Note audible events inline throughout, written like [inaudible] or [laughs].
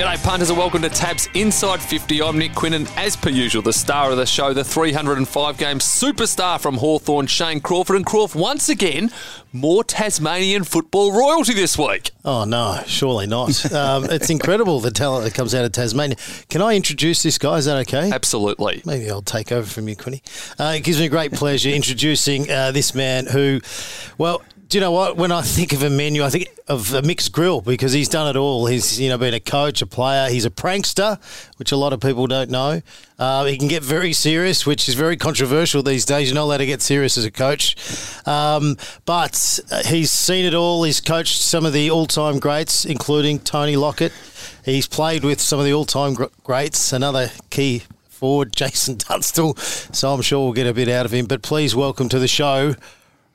G'day, punters, and welcome to Tabs Inside 50. I'm Nick Quinn, and as per usual, the star of the show, the 305 game superstar from Hawthorn, Shane Crawford. And Crawford, once again, more Tasmanian football royalty this week. Oh, no, surely not. [laughs] um, it's incredible the talent that comes out of Tasmania. Can I introduce this guy? Is that okay? Absolutely. Maybe I'll take over from you, Quinny. Uh, it gives me great pleasure introducing uh, this man who, well, do you know what? When I think of a menu, I think of a mixed grill because he's done it all. He's you know been a coach, a player. He's a prankster, which a lot of people don't know. Uh, he can get very serious, which is very controversial these days. You're not allowed to get serious as a coach, um, but uh, he's seen it all. He's coached some of the all-time greats, including Tony Lockett. He's played with some of the all-time greats. Another key forward, [laughs] Jason Dunstall. So I'm sure we'll get a bit out of him. But please welcome to the show.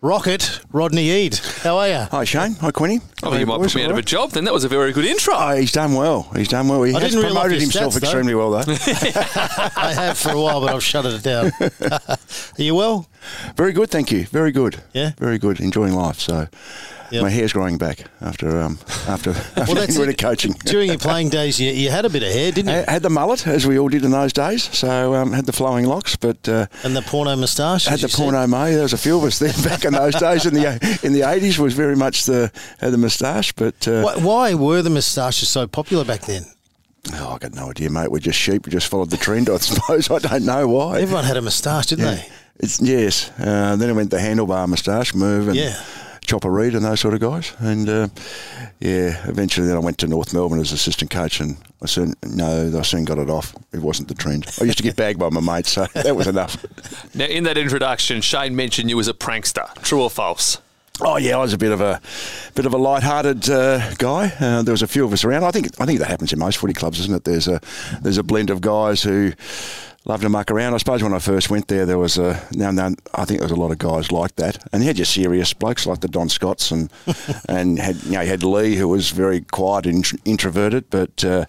Rocket, Rodney Eade. How are you? Hi, Shane. Hi, Quinny. I think you might put me out of a job then. That was a very good intro. Oh, he's done well. He's done well. He I has didn't reel promoted your himself stats, extremely well, though. [laughs] I have for a while, but I've shut it down. [laughs] are you well? Very good, thank you. Very good. Yeah? Very good. Enjoying life. So Yep. my hair's growing back after um after, [laughs] after Well, that's it. coaching. During your playing days, you, you had a bit of hair, didn't you? I had the mullet, as we all did in those days. So um, had the flowing locks, but uh, And the porno moustache. had the porno May. There was a few of us then [laughs] back in those days. In the in the eighties, was very much the had the moustache, but. Uh, Why, why were the moustaches so popular back then? Oh, I got no idea, mate. We're just sheep. We just followed the trend, I [laughs] suppose. I don't know why. Everyone had a moustache, didn't Yeah. they? It's yes. Uh, then it went the handlebar moustache move and Yeah. Chopper Read and those sort of guys. And uh, yeah, eventually then I went to North Melbourne as assistant coach, and I soon no, I soon got it off. It wasn't the trend. I used to get bagged by my mates, so [laughs] that was enough. Now, in that introduction, Shane mentioned you as a prankster. True or false? Oh yeah, I was a bit of a bit of a light-hearted uh, guy. Uh, there was a few of us around. I think I think that happens in most footy clubs, isn't it? There's a there's a blend of guys who love to muck around. I suppose when I first went there, there was a now and then I think there was a lot of guys like that, and you had your serious blokes like the Don Scotts and [laughs] and had you know you had Leigh who was very quiet and introverted, but. Uh,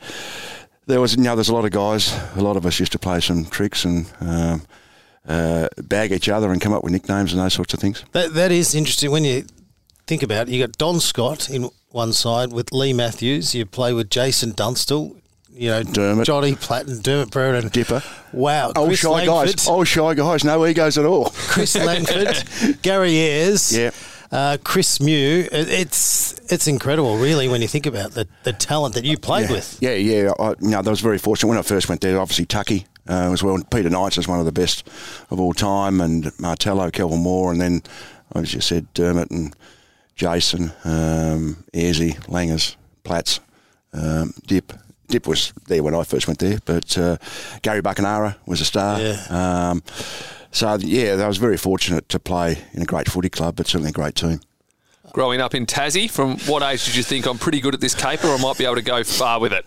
there was, you know, there's a lot of guys. A lot of us used to play some tricks and um, uh, bag each other and come up with nicknames and those sorts of things. That, that is interesting when you think about it. You got Don Scott in one side with Leigh Matthews. You play with Jason Dunstall. You know, Dermot. Johnny Platten, Dermot Brereton. and Dipper. Wow. Old Chris shy Langford, guys. Old shy guys. No egos at all. Chris Langford, [laughs] Gary Ayres, Yeah. uh, Chris Mew. It's it's incredible, really, when you think about the, the talent that you played yeah. with. Yeah, yeah. I, you know, that was very fortunate when I first went there. Obviously, Tucky uh, as well. Peter Knights is one of the best of all time, and Martello, Kelvin Moore, and then, as you said, Dermot and Jason, um, Langers, Platts, um, Dip. Dip was there when I first went there, but uh, Gary Buckenara was a star. Yeah. Um, so yeah, I was very fortunate to play in a great footy club, but certainly a great team. Growing up in Tassie, from what age did you think I'm pretty good at this caper or I might be able to go far with it?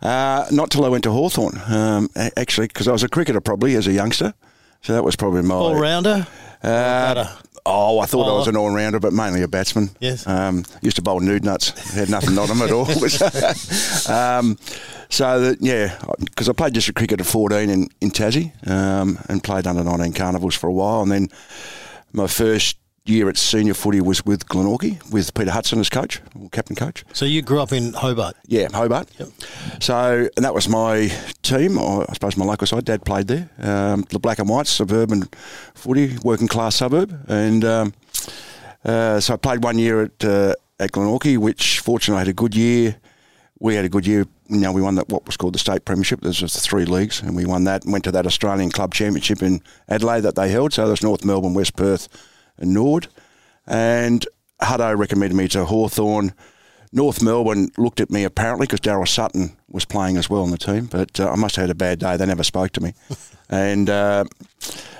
Uh, not till I went to Hawthorn, um, actually, because I was a cricketer probably as a youngster. So that was probably my All rounder. Uh, oh, I thought I was Oh. an all rounder, but mainly a batsman. Yes. Um, used to bowl nude nuts. Had nothing on them at all. [laughs] um, so that yeah, because I played district cricket at 14 in in Tassie, um, and played under 19 carnivals for a while, and then my first year at senior footy was with Glenorchy with Peter Hudson as coach, or captain coach. So you grew up in Hobart. Yeah, Hobart. Yep. So, and that was my team, or I suppose my local side. Dad played there. Um, the black and white suburban footy, working class suburb, and um, uh, so I played one year at uh, at Glenorchy, which fortunately I had a good year. We had a good year. You know, we won that what was called the state premiership. There's just three leagues, and we won that. and Went to that Australian club championship in Adelaide that they held. So there's North Melbourne, West Perth, Nord. And Hutto recommended me to Hawthorn. North Melbourne looked at me apparently because Daryl Sutton was playing as well on the team, but uh, I must have had a bad day. They never spoke to me. [laughs] and uh,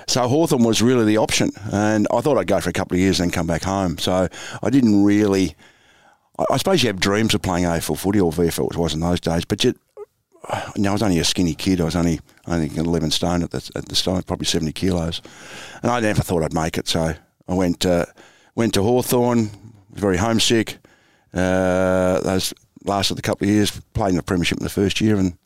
so Hawthorn was really the option. And I thought I'd go for a couple of years and then come back home. So I didn't really. I, I suppose you have dreams of playing AFL footy or VFL, it was in those days, but you, [sighs] you know, I was only a skinny kid. I was only I think 11 stone at the, at the stone, probably 70 kilos. And I never thought I'd make it. So I went went to Hawthorn, was very homesick. Uh, those lasted a couple of years, played in the premiership in the first year, and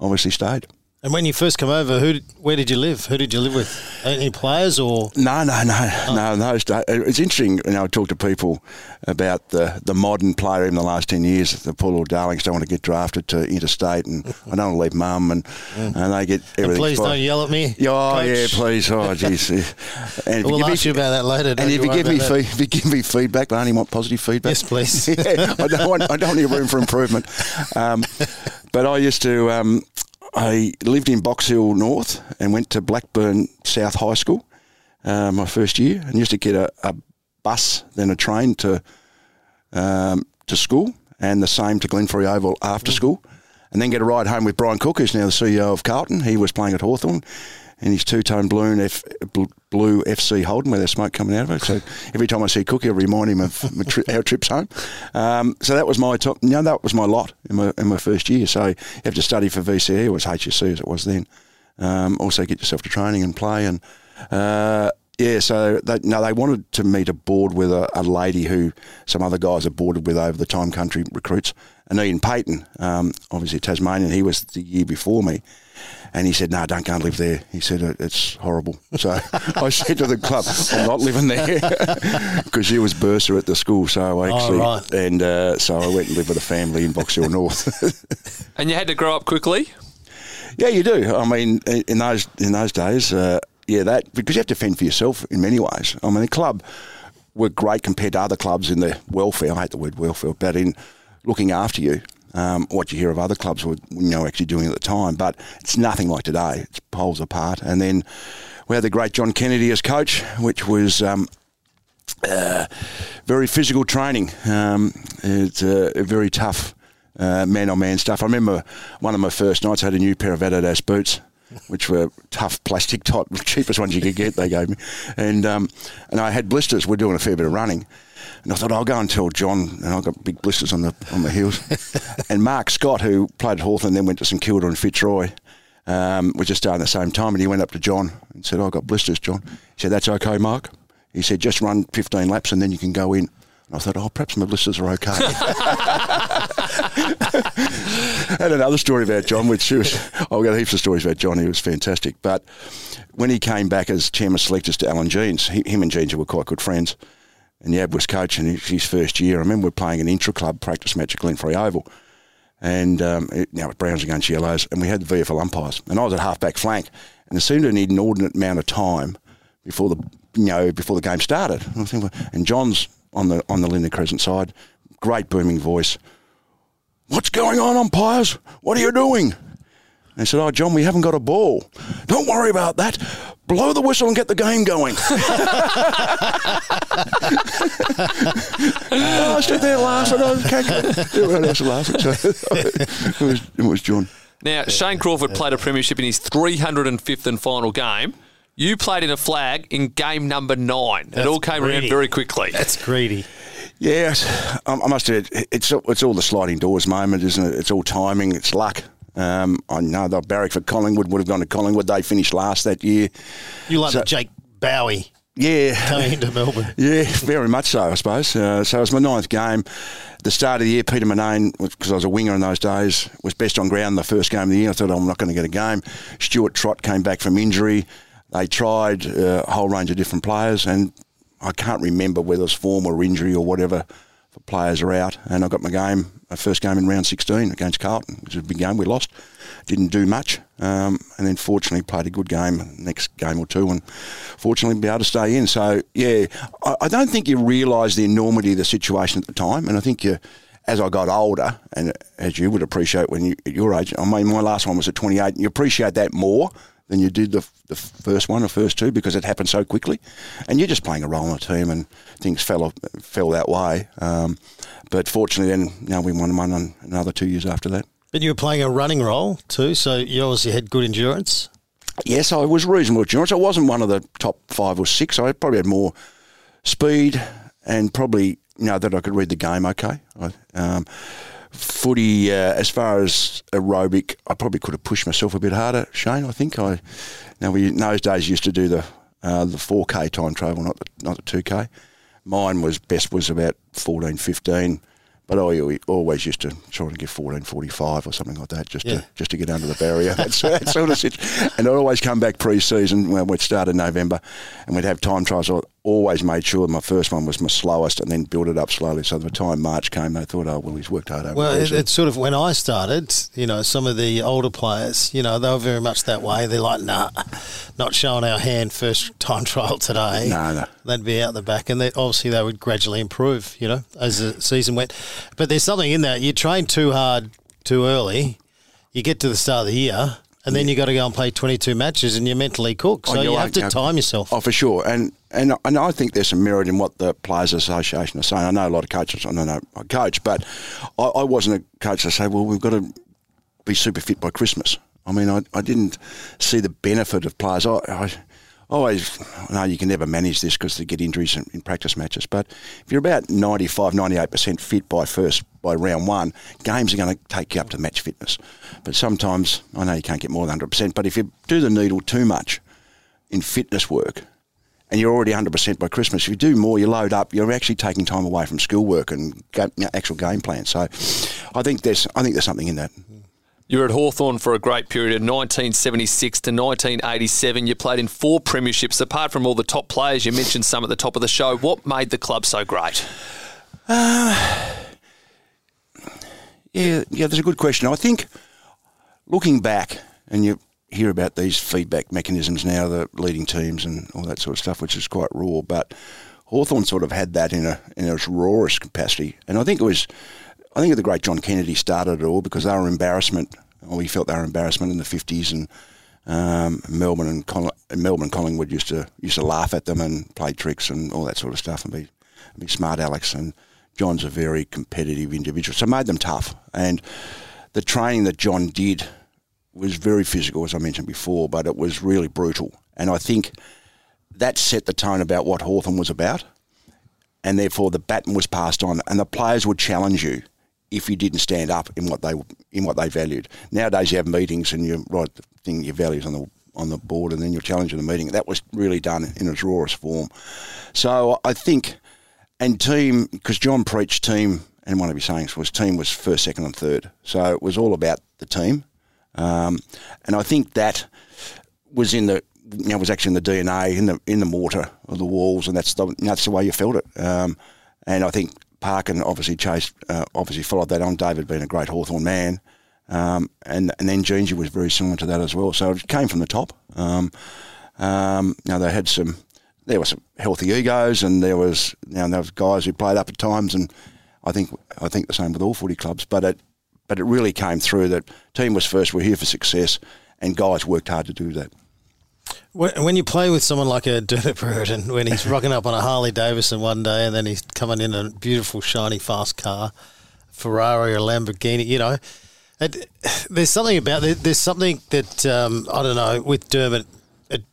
obviously stayed. And when you first come over, who, where did you live? Who did you live with? Any players or? No, no, no, no. Those it's interesting. You know, I talk to people about the, the modern player in the last ten years. The poor little darlings don't want to get drafted to interstate, and I don't want to leave mum, and and they get And everything. please fine. don't yell at me. Yeah, Oh yeah, please. Oh, [laughs] jeez. And We'll give me- you about that later. And if you give me fee- if you give me feedback, but I only want positive feedback. Yes, please. [laughs] yeah, I don't want I don't need room for improvement. [laughs] Um, but I used to um, I lived in Box Hill North and went to Blackburn South High School uh, my first year, and used to get a, a bus then a train to um, to school, and the same to Glenferrie Oval after school, and then get a ride home with Brian Cook, who's now the CEO of Carlton. He was playing at Hawthorn in his two-tone blue, F, blue FC Holden with there's smoke coming out of it. So every time I see Cookie, I remind him of tri- our trips home. Um, so that was my top. You know, that was my lot in my in my first year. So you have to study for VCE, or was HSC as it was then. Um, also get yourself to training and play and. Uh, yeah, so they, no, they wanted to meet a board with a, a lady who some other guys have boarded with over the time country recruits, and Ian Payton, um, obviously Tasmanian. He was the year before me, and he said, "No, don't go and live there." He said it's horrible. So [laughs] I said to the club, "I'm not living there," [laughs] because she was bursar at the school. So I Oh, actually, right. and uh, so I went and lived with a family in Box Hill North. [laughs] And you had to grow up quickly. Yeah, you do. I mean, in- in those in those days, uh, yeah, that because you have to fend for yourself in many ways. I mean, the club were great compared to other clubs in the welfare. I hate the word welfare, but in looking after you. Um, what you hear of other clubs were you know actually doing at the time, but it's nothing like today. It's poles apart. And then we had the great John Kennedy as coach, which was um, uh, very physical training. Um, it's uh, very tough uh, man-on-man stuff. I remember one of my first nights I had a new pair of Adidas boots, which were tough plastic type, [laughs] cheapest ones you could get. They gave me, and um, and I had blisters. We're doing a fair bit of running. And I thought I'll go and tell John, and I got big blisters on the on my heels. [laughs] and Mark Scott, who played Hawthorn, then went to St Kilda and Fitzroy, um, was just starting at the same time. And he went up to John and said, I've got blisters, John." He said, "That's okay, Mark." He said, "Just run 15 laps and then you can go in." And I thought, "Oh, perhaps my blisters are okay." [laughs] and another story about John, which was I've got heaps of stories about John. He was fantastic. But when he came back as chairman selectors to Allan Jeans, he, him and Jeans were quite good friends. And Yab was coaching his, first year. I remember we were playing an intra club practice match at Glenferrie Oval. And um, it, now it's Browns against Yellows, and we had the VFL umpires. And I was at halfback flank, and there seemed to need an inordinate amount of time before the you know before the game started. And John's on the on the Linda Crescent side, great booming voice. What's going on, umpires? What are you doing? They said, Oh, John, we haven't got a ball. Don't worry about that. Blow the whistle and get the game going. [laughs] Oh, I stood there laughing. I was everyone else laughing. So [laughs] it, was, it was John. Now, Shane Crawford played a premiership in his 305th and final game. You played in a flag in game number nine. That's it all came around very quickly. That's greedy. Yes, I, I must admit, it's it's all the sliding doors moment, isn't it? It's all timing, it's luck. Um, I know the Barrack for Collingwood would have gone to Collingwood. They finished last that year. You like So- the Jake Bowie Yeah, coming into Melbourne. [laughs] Yeah, very much so, I suppose. Uh, so it was my ninth game. The start of the year, Peter Murnane, because I was a winger in those days, was best on ground the first game of the year. I thought, I'm not going to get a game. Stuart Trott came back from injury. They tried uh, a whole range of different players, and I can't remember whether it's form or injury or whatever. Players are out, and I got my game, my first game in round 16 against Carlton, which was a big game. We lost, didn't do much, um, and then fortunately played a good game next game or two, and fortunately be able to stay in. So yeah, I, I don't think you realise the enormity of the situation at the time, and I think you. As I got older, and as you would appreciate when you at your age, I mean, my last one was at 28. You appreciate that more than you did the, the first one or first two because it happened so quickly, and you're just playing a role in the team, and things fell off, fell that way. Um, but fortunately, then you know, we won one on another two years after that. But you were playing a running role too, so you obviously had good endurance. Yes, I was reasonable endurance. I wasn't one of the top five or six. I probably had more speed and probably you know that I could read the game okay. I, um, footy, uh, as far as aerobic, I probably could have pushed myself a bit harder, Shane. I think I. Now we in those days used to do the uh, the 4K time travel, not the not the 2K. Mine was best was about 14, 15. But I always used to try and forty five or something like that, just Yeah. to just to get under the barrier. [laughs] That's that sort of situation. And I'd always come back pre-season when we'd start in November, and we'd have time trials. I always made sure my first one was my slowest, and then build it up slowly. So by the time March came, they thought, oh well, he's worked hard over. Well, it, it's sort of when I started, you know, some of the older players, you know, they were very much that way. They're like, nah, not showing our hand first time trial today. No, no. They'd be out the back, and they, obviously they would gradually improve, you know, as the season went. But there's something in that. You train too hard too early, you get to the start of the year, and then you got to go and play 22 matches, and you're mentally cooked. Oh, So you you have to yeah. time yourself. Oh, for sure, and and and I think there's some merit in what the Players Association are saying. I know a lot of coaches. I don't know I coach, but I, I wasn't a coach to say, well, we've got to be super fit by Christmas. I mean, I, I didn't see the benefit of players. I, I always know you can never manage this because they get injuries in, in practice matches. But if you're about 95, 98 percent fit by first by round one, games are going to take you up to match fitness. But sometimes I know you can't get more than 100 percent. But if you do the needle too much in fitness work, and you're already 100% by Christmas. If you do more, you load up. You're actually taking time away from schoolwork and actual game plan. So, I think there's I think there's something in that. You were at Hawthorn for a great period of 1976 to 1987. You played in four premierships. Apart from all the top players, you mentioned some at the top of the show. What made the club so great? Uh, yeah, yeah, that's a good question. I think looking back, and you hear about these feedback mechanisms now, the leading teams and all that sort of stuff, which is quite raw. But Hawthorn sort of had that in a in its rawest capacity, and I think it was, I think the great John Kennedy started it all because they were embarrassment, we felt they were embarrassment in the fifties, and um, Melbourne and Melbourne Collingwood used to used to laugh at them and play tricks and all that sort of stuff and be be smart Alex and John's a very competitive individual, so made them tough. And the training that John did was very physical, as I mentioned before, but it was really brutal. And I think that set the tone about what Hawthorn was about, and therefore the baton was passed on, and the players would challenge you if you didn't stand up in what they in what they valued. Nowadays, you have meetings and you write the thing your values on the on the board, and then you're challenging the meeting. That was really done in its rawest form. So I think, and team because John preached team, and one of his sayings was team was first, second, and third. So it was all about the team, um, and I think that was in the you know was actually in the DNA in the in the mortar of the walls, and that's the that's the way you felt it. Um, and I think Parkin obviously chased uh, obviously followed that on. David being a great Hawthorn man, um, and and then Jeansie was very similar to that as well. So it came from the top. Um, um, now they had some. There were some healthy egos, and there was you know, there was guys who played up at times, and I think I think the same with all footy clubs. But it but it really came through that team was first. We're here for success, and guys worked hard to do that. When when you play with someone like a [laughs] Dermot Brereton, when he's rocking up on a Harley Davidson one day and then he's coming in a beautiful, shiny, fast car, Ferrari or Lamborghini, you know, it, [sighs] there's something about there, there's something that um, I don't know with Dermot. It,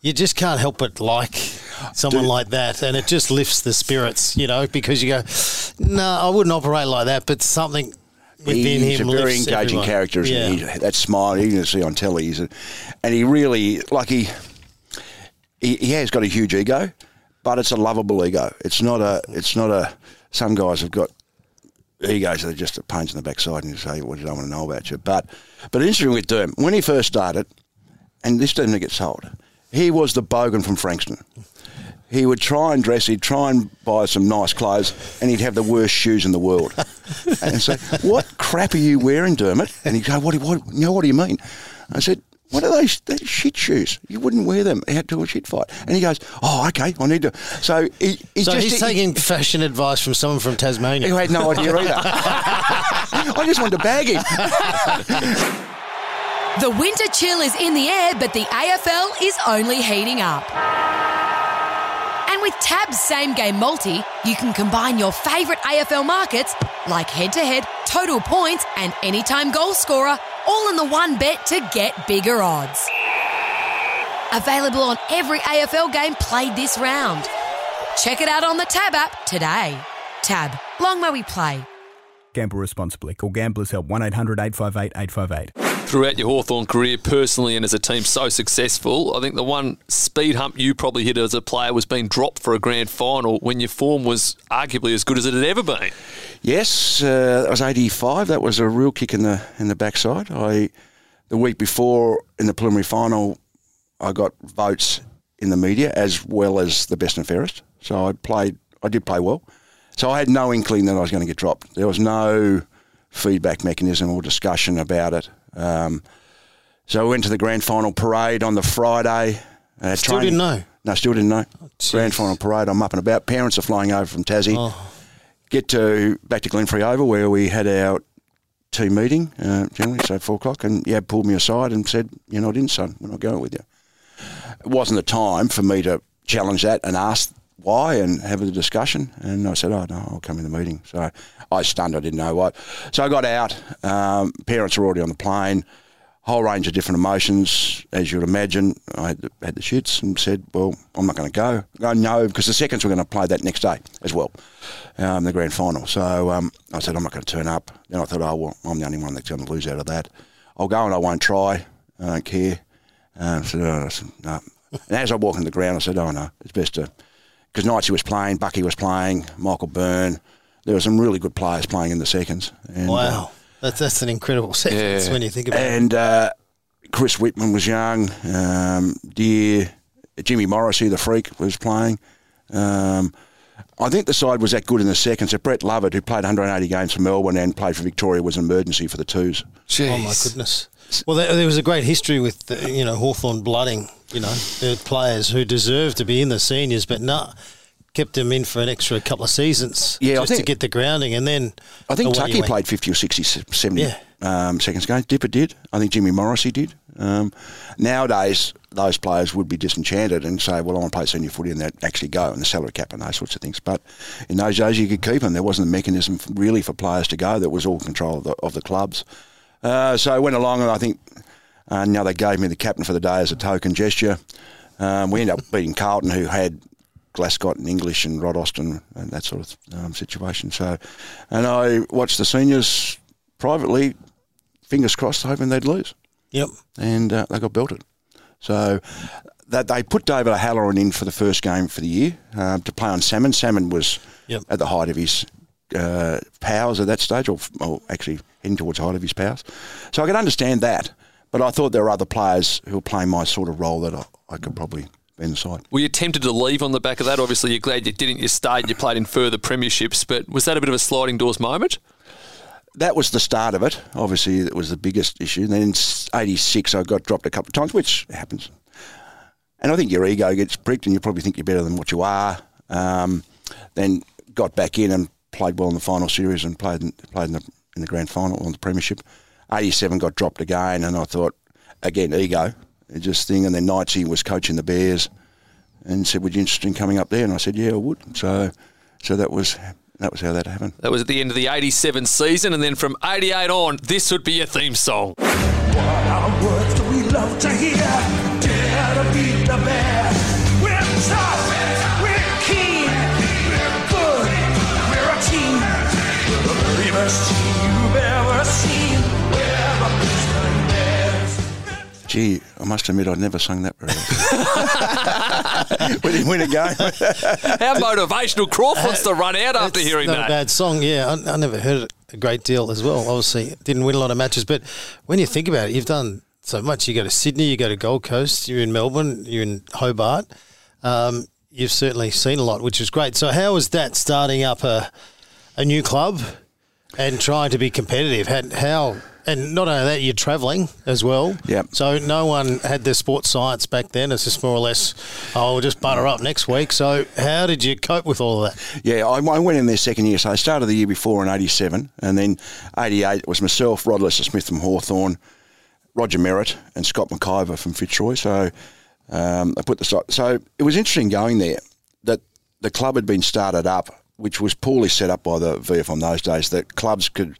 you just can't help but like someone Dude. like that, and it just lifts the spirits, you know, because you go, no, I wouldn't operate like that, but something within he's him a very engaging everyone. character. Isn't Yeah. he? That smile you can see on telly, he's a, and he really like he, he he has got a huge ego, but it's a lovable ego. It's not a it's not a. Some guys have got egos that are just a pains in the backside, and you say, "Well, you don't want to know about you." But but interesting with Derm when he first started, and this didn't get sold. He was the bogan from Frankston. He would try and dress. He'd try and buy some nice clothes, and he'd have the worst shoes in the world. [laughs] and say, "What crap are you wearing, Dermot?" And he'd go, "What? do you- What? You know, what do you mean?" I said, "What are those? They're shit shoes. You wouldn't wear them out to a shit fight." And he goes, "Oh, okay. I need to." So he, he's So just he's he- taking fashion advice from someone from Tasmania. who had no idea either. [laughs] [laughs] I just wanted to bag him. The winter chill is in the air, but the AFL is only heating up. With Tab's same game multi, you can combine your favourite AFL markets like head to head, total points, and anytime goal scorer all in the one bet to get bigger odds. Available on every AFL game played this round. Check it out on the Tab app today. Tab, long may we play. Gamble responsibly. Call Gamblers Help 1 800 858 858. throughout your Hawthorn career, personally and as a team, so successful. I think the one speed hump you probably hit as a player was being dropped for a grand final when your form was arguably as good as it had ever been. Yes, uh, that was '85. That was a real kick in the in the backside. I the week before in the preliminary final, I got votes in the media as well as the best and fairest. So I played. I did play well. So I had no inkling that I was going to get dropped. There was no feedback mechanism or discussion about it. Um, so we went to the grand final parade on the Friday. Uh, Still didn't know. No, still didn't know. jeez. grand final parade. I'm up and about. Parents are flying over from Tassie. Oh. Get to back to Glenferrie Oval where we had our team meeting uh, generally, so four o'clock, and yeah, pulled me aside and said, "You're not in, son. We're not going with you." It wasn't the time for me to challenge that and ask why and have a discussion. And I said, "Oh no, I'll come in the meeting." So I stunned. I didn't know what. So I got out. Um, parents were already on the plane. Whole range of different emotions, as you would imagine. I had the, had the shits and said, "Well, I'm not going to go." I no, because the seconds were going to play that next day as well, um, the grand final. So um, I said, "I'm not going to turn up." Then I thought, "Oh well, I'm the only one that's going to lose out of that. I'll go and I won't try. I don't care." Um, so I said, "No." And as I walked in the ground, I said, "Oh no, it's best to." Because Knightsy was playing, Bucky was playing, Michael Byrne. There were some really good players playing in the seconds. And, uh, Wow. That's, that's an incredible [laughs] sequence Yeah. when you think about it. and uh, Chris Wittman was young. Um, dear Jimmy Morrissey, the freak, was playing. Um, I think the side was that good in the seconds. So Brett Lovett, who played 180 games for Melbourne and played for Victoria, was an emergency for the twos. Oh my goodness. Well, there, there was a great history with the, you know Hawthorn blooding. You know, the players who deserved to be in the seniors, but nah, kept them in for an extra couple of seasons. Yeah, just to get the grounding, and then I think Tucky played 50 or 60, 70 Yeah. um, seconds games. Dipper did. I think Jimmy Morrissey did. Um, nowadays, those players would be disenchanted and say, well, I want to play senior footy and they'd actually go and the salary cap and those sorts of things. But in those days, you could keep them. There wasn't a mechanism really for players to go. That was all control of the, of the clubs. Uh, so I went along and I think uh, now they gave me the captain for the day as a token gesture. Um, we ended up beating Carlton, who had Glascott and English and Rod Austin and that sort of um, situation. So, and I watched the seniors privately, fingers crossed, hoping they'd lose, Yep. and uh, they got belted. So that they put David O'Halloran in for the first game for the year uh, to play on Salmon. Salmon was Yep. at the height of his uh, powers at that stage, or, or actually heading towards the height of his powers. So I could understand that, but I thought there were other players who were playing my sort of role that I, I could probably be inside. Were you tempted to leave on the back of that? Obviously, you're glad you didn't. You stayed. You played in further premierships, but was that a bit of a sliding doors moment? that was the start of it. Obviously, it was the biggest issue. Then in '86, I got dropped a couple of times, which happens. And I think your ego gets pricked, and you probably think you're better than what you are. Um, then got back in and played well in the final series and played in, played in the in the grand final on the premiership. '87 got dropped again, and I thought again ego, it just thing. And then Knightsy was coaching the Bears, and said, "Would you interested in coming up there?" And I said, "Yeah, I would." So, so that was that was how that happened. That was at the end of the 87 season, and then from 88 on, this would be your theme song. What are words that we love to hear? Dare to beat the bear. We're tough, we're keen, we're good, we're a team. We're the very Gee, I must admit I'd never sung that very well. we didn't win a game. How motivational Crawford wants to run out after hearing not that. a bad song. Yeah, I, I never heard it a great deal as well. Obviously, didn't win a lot of matches, but when you think about it, you've done so much. You go to Sydney, you go to Gold Coast, you're in Melbourne, you're in Hobart. Um, you've certainly seen a lot, which is great. So, how was that starting up a a new club and trying to be competitive? Had how and not only that, you're travelling as well. Yep. So no one had the sports science back then. It's just more or less, oh, we'll just butter up next week. So how did you cope with all of that? yeah, I, I went in there second year. So I started the year before in 87. And then 88 it was myself, Rod Lester Smith from Hawthorn, Roger Merritt, and Scott McIver from Fitzroy. So um, I put the side. So it was interesting going there that the club had been started up, which was poorly set up by the VF on those days, that clubs could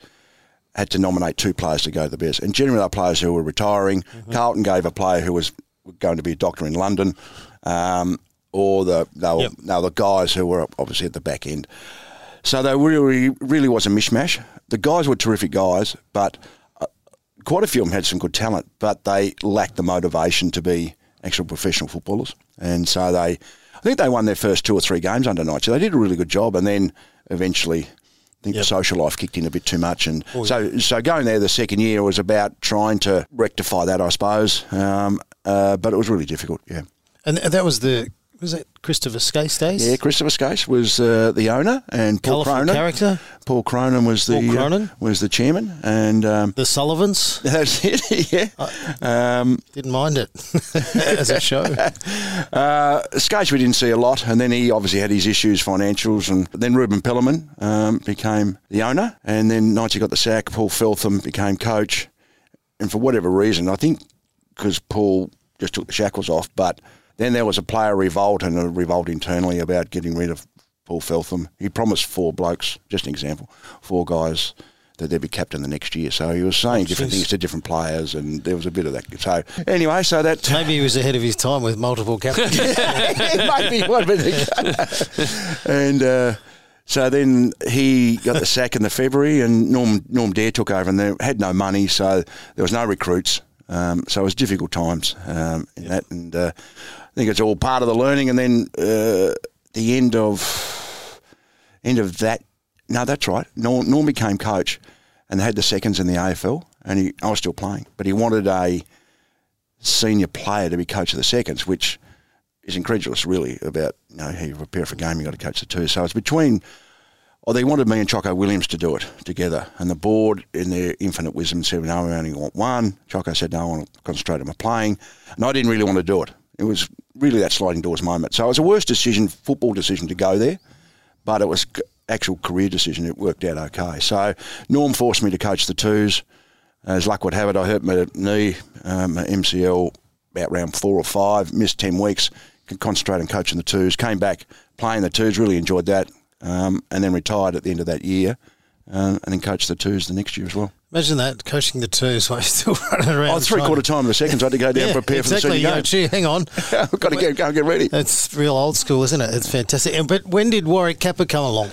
had to nominate two players to go to the Bears. And generally, they're players who were retiring. Carlton gave a player who was going to be a doctor in London, um, or the they were, Yep. they were the guys who were obviously at the back end. So they really, really was a mishmash. The guys were terrific guys, but uh, quite a few of them had some good talent, but they lacked the motivation to be actual professional footballers. And so they, I think they won their first two or three games under Nigel. They did a really good job, and then eventually. Think Yep. the social life kicked in a bit too much, and so so going there the second year was about trying to rectify that, I suppose. Um, uh, but it was really difficult. Yeah, And that was the was that Christopher Skase days? yeah. Christopher Skase was uh, the owner, and Paul Colourful Cronin. character. Paul Cronin was the Paul Cronin? uh, was the chairman, and um, The Sullivans [laughs] that's it. yeah. Um, didn't mind it [laughs] as a show. [laughs] Uh, Skase we didn't see a lot, and then he obviously had his issues, financials, and then Reuben Pelerman um, became the owner, and then Knights got the sack. Paul Feltham became coach, and for whatever reason, I think because Paul just took the shackles off, but then there was a player revolt and a revolt internally about getting rid of Paul Feltham. He promised four blokes, just an example, four guys. That they'd be captain the next year, so he was saying different things to different players, and there was a bit of that. So anyway, so that [laughs] Maybe he was ahead of his time with multiple captains. [laughs] Maybe one minute. and uh, so then he got the sack in the February, and Norm Norm Dare took over, and they had no money, so there was no recruits. Um, so it was difficult times um, in that, and uh, think it's all part of the learning. And then uh, the end of end of that, no, that's right. Norm, Norm became coach, and they had the seconds in the AFL, and he, I was still playing, but he wanted a senior player to be coach of the seconds, which is incredulous, really, about you know how you prepare for a game. You got to coach the two. So it's between. Oh, they wanted me and Choco Williams to do it together, and the board, in their infinite wisdom, said, "No, we only want one." Choco said, "No, I want to concentrate on my playing," and I didn't really want to do it. It was really that sliding doors moment. So it was a worse decision, football decision, to go there, but it was actual career decision. It worked out okay. So Norm forced me to coach the twos. As luck would have it, I hurt my knee, um, MCL, about round four or five. Missed ten weeks. Could concentrate on coaching the twos. Came back playing the twos. Really enjoyed that, um, and then retired at the end of that year, um, and then coached the twos the next year as well. Imagine that coaching the twos while you're still running around. Oh, three quarter time of the seconds, I had to go down Yeah, and prepare exactly. for the senior Gee, hang on. game. [laughs] I've got to get, go and get ready. It's real old school, isn't it? It's fantastic. And- But when did Warwick Capper come along?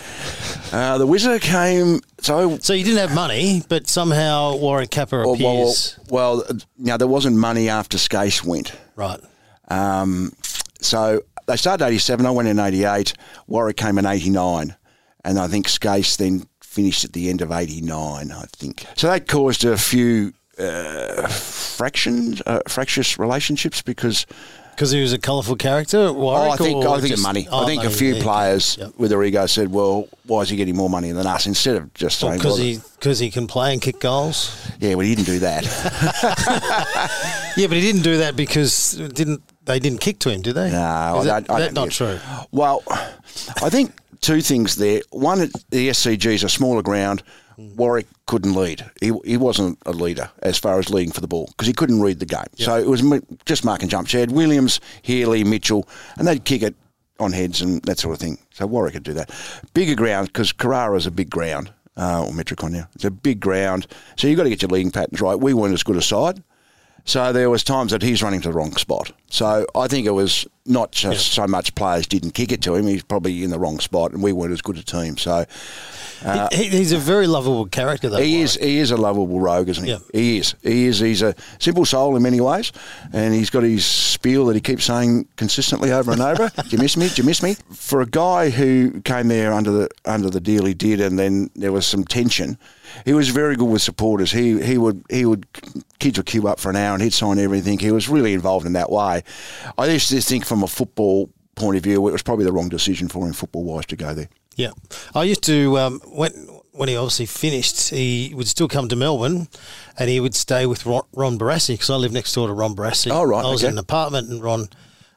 Uh, the Wizard came. So So you didn't have money, but somehow Warwick Capper well, well, appears. well, now there wasn't money after Skase went. right. Um, so they started 87. I went in 88. Warwick came in 89. And I think Skase then finished at the end of 89, I think. So that caused a few uh, fractions, uh, fractious relationships because Because he was a colourful character, Warwick? oh, I think I think just- money. Oh, I think money, a few yeah, players Yep. with their ego said, "Well, why is he getting more money than us?" Instead of just saying, Because well, he, cause he can play and kick goals. "Yeah, well, he didn't do that." [laughs] Yeah, but he didn't do that because didn't they didn't kick to him, did they? No, Is I that, don't. I that don't not true? Well, I think two things there. One, the SCG is a smaller ground. Warwick couldn't lead. He, he wasn't a leader as far as leading for the ball because he couldn't read the game. So it was just mark and jump. She had Williams, Healy, Mitchell, and they'd kick it on heads and that sort of thing. So Warwick could do that. Bigger ground because Carrara is a big ground, uh, or Metricon now. It's a big ground. So you've got to get your leading patterns right. We weren't as good a side. So there was times that he's running to the wrong spot. So I think it was not just so much players didn't kick it to him. He's probably in the wrong spot, and we weren't as good a team. So he, he's a very lovable character, though. Uh, he Warwick. is he is a lovable rogue, isn't he? Yeah. He is. He is. He's a simple soul in many ways, and he's got his spiel that he keeps saying consistently over and over. [laughs] Do you miss me? Do you miss me? For a guy who came there under the under the deal he did, and then there was some tension. He was very good with supporters. He he would he would kids would queue up for an hour and he'd sign everything. He was really involved in that way. I used to think from a football point of view, it was probably the wrong decision for him football wise to go there. Yeah, I used to um, when when he obviously finished, he would still come to Melbourne, and he would stay with Ron, Ron Barassi because I lived next door to Ron Barassi. Oh, right, I was okay. in an apartment, and Ron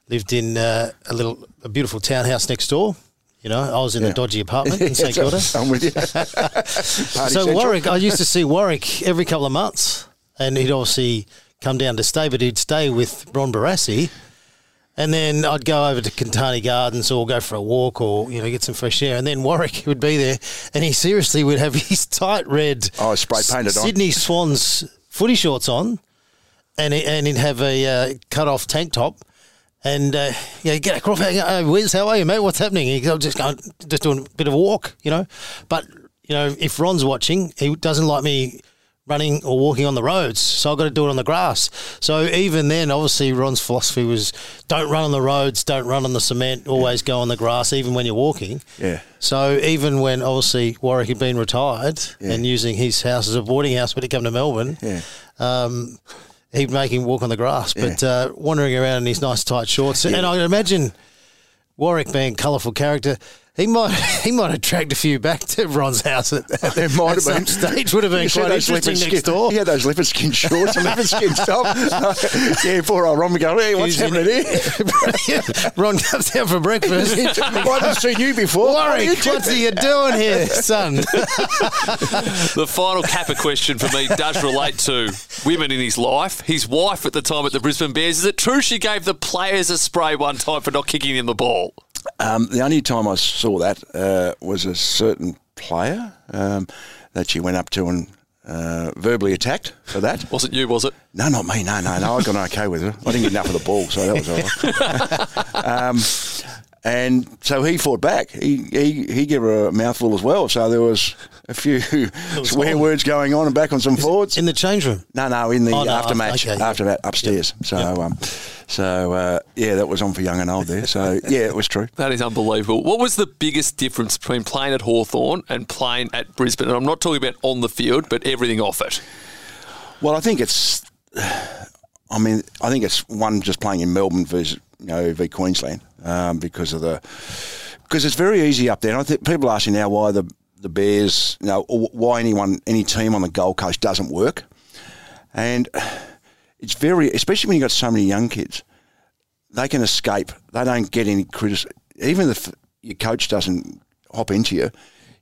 lived in uh, a little a beautiful townhouse next door. You know, I was in Yeah. a dodgy apartment in [laughs] St Kilda. I'm with you. [laughs] So Central. Warwick, I used to see Warwick every couple of months, and he'd obviously come down to stay, but he'd stay with Ron Barassi, and then I'd go over to Catani Gardens or go for a walk or you know get some fresh air, and then Warwick would be there, and he seriously would have [laughs] his tight red Oh, spray painted on. Sydney Swans footy shorts on, and he, and he'd have a uh, cut off tank top. And uh, yeah, get across. Uh, Wiz, how are you, mate? What's happening? He goes, just going, just doing a bit of a walk, you know. But you know, if Ron's watching, he doesn't like me running or walking on the roads, so I've got to do it on the grass. So even then, obviously, Ron's philosophy was don't run on the roads, don't run on the cement, always go on the grass, even when you're walking. Yeah. So even when obviously Warwick had been retired Yeah. and using his house as a boarding house when he came to Melbourne, Yeah. um, he'd make him walk on the grass. But uh, wandering around in his nice tight shorts, and I can imagine Warwick being a colourful character. He might [laughs] he might attract a few back to Ron's house at, at, It might at have some been. stage. Would have been You see quite those interesting leopard next skin- door. He had those leopard skin shorts and leopard skin top. [laughs] yeah, poor old Ron would go, hey, what's He's happening here? [laughs] Ron comes down for breakfast. I haven't seen you before. Warwick, what's you doing here, son? The final capper question for me does relate to women in his life. His wife at the time at the Brisbane Bears. Is it true she gave the players a spray one time for not kicking him the ball? Um, the only time I saw that uh, was a certain player um, that she went up to and uh, verbally attacked for that. [laughs] Wasn't you, was it? No, not me. No, no, no. I got on okay with her. I didn't get enough of the ball, so that was all right. [laughs] um, and so he fought back. He, he he gave her a mouthful as well. So there was a few [laughs] swear on. words going on and back on some forwards. In the change room. No, no, in the Oh, no, aftermatch, okay, after that upstairs. So, um, so uh, yeah, that was on for young and old there. So [laughs] yeah, it was true. That is unbelievable. What was the biggest difference between playing at Hawthorn and playing at Brisbane? And I'm not talking about on the field, but everything off it. Well, I think it's. [sighs] I mean, I think it's one just playing in Melbourne versus you know v Queensland um, because of the because it's very easy up there. And I think people are asking now why the the Bears, you know, or why anyone any team on the Gold Coast doesn't work, and it's very especially when you have got so many young kids, they can escape. They don't get any criticism. Even if your coach doesn't hop into you,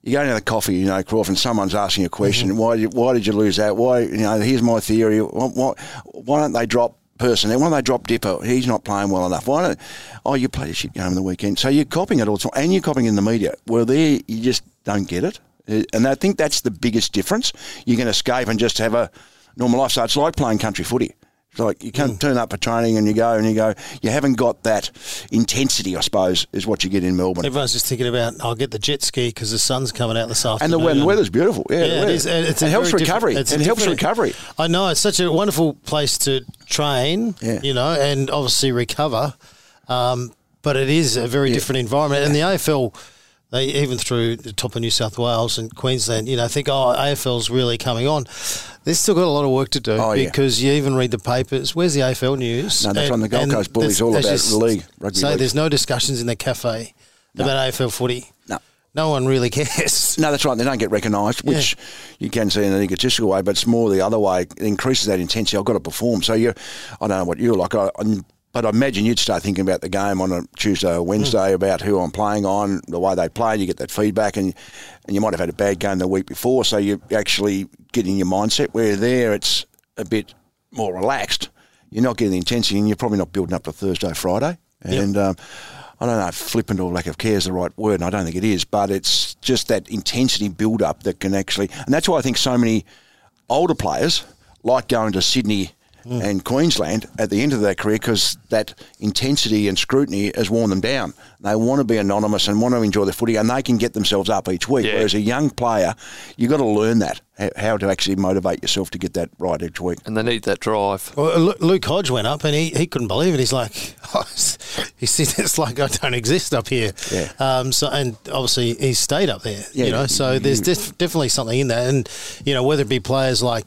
you go to the coffee, you know, Crawford, and someone's asking you a question. Why, did- why did you lose that? Why, you know, here's my theory. Why, why, why don't they drop person? Why don't they drop Dipper? He's not playing well enough. Why don't, oh, you played a shit game on the weekend. So you're copying it all the time, and you're copying in the media. Well, there, you just don't get it. Uh, And I think that's the biggest difference. You can escape and just have a normal life. So it's like playing country footy. Like you can't turn up for training and you go and you go. You haven't got that intensity, I suppose, is what you get in Melbourne. Everyone's just thinking about, I'll get the jet ski because the sun's coming out this afternoon. And afternoon. the, weather's beautiful. Yeah, Yeah, it weather. is. and It's it helps recovery. It helps recovery. I know it's such a wonderful place to train. Yeah. You know, and obviously recover. Um, but it is a very different environment, and the AFL. They even through the top of New South Wales and Queensland, you know, think oh AFL's really coming on. They've still got a lot of work to do Oh, yeah. because you even read the papers. Where's the AFL news? No, that's on the Gold Coast Bullies, all about the league, rugby So league. there's no discussions in the cafe about AFL footy. No. No one really cares. [laughs] No, that's right. They don't get recognised, which you can see in an egotistical way, but it's more the other way. It increases that intensity. I've got to perform. So you, I don't know what you're like, I, I, but I imagine you'd start thinking about the game on a Tuesday or Wednesday about who I'm playing on, the way they play. and You get that feedback, and and you might have had a bad game the week before, so you're actually getting your mindset. Where there, it's a bit more relaxed. You're not getting the intensity, and you're probably not building up to Thursday, Friday, and. Um, I don't know if flippant or lack of care is the right word, and I don't think it is, but it's just that intensity build up that can actually, and that's why I think so many older players like going to Sydney and Queensland at the end of their career because that intensity and scrutiny has worn them down. They want to be anonymous and want to enjoy the footy, and they can get themselves up each week. Yeah. Whereas a young player, you've got to learn that, how- how to actually motivate yourself to get that right each week. And they need that drive. Well, Luke Hodge went up and he, he couldn't believe it. He's like, [laughs] oh, he said, it's like I don't exist up here. Yeah. Um, so and obviously he's stayed up there. Yeah, you know, yeah. so there's def- definitely something in that. And you know, whether it be players like,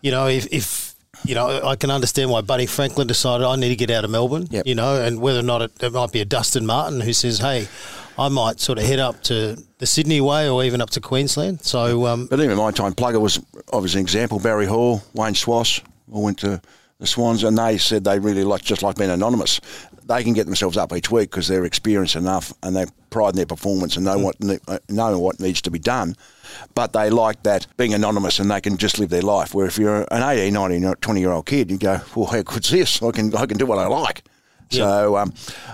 you know, if. if you know, I can understand why Buddy Franklin decided I need to get out of Melbourne. Yep. You know, and whether or not it, it might be a Dustin Martin who says, "Hey, I might sort of head up to the Sydney way or even up to Queensland." So, um, But even my time, Plugger was obviously an example. Barry Hall, Wayne Schwass, all went to the Swans, and they said they really like just like being anonymous. They can get themselves up each week because they're experienced enough and they pride in their performance and know what ne- uh, know what needs to be done. But they like that being anonymous and they can just live their life. Where if you're an 18, 19, or 20 year old kid, you go, well, how good's this? I can I can do what I like. So um,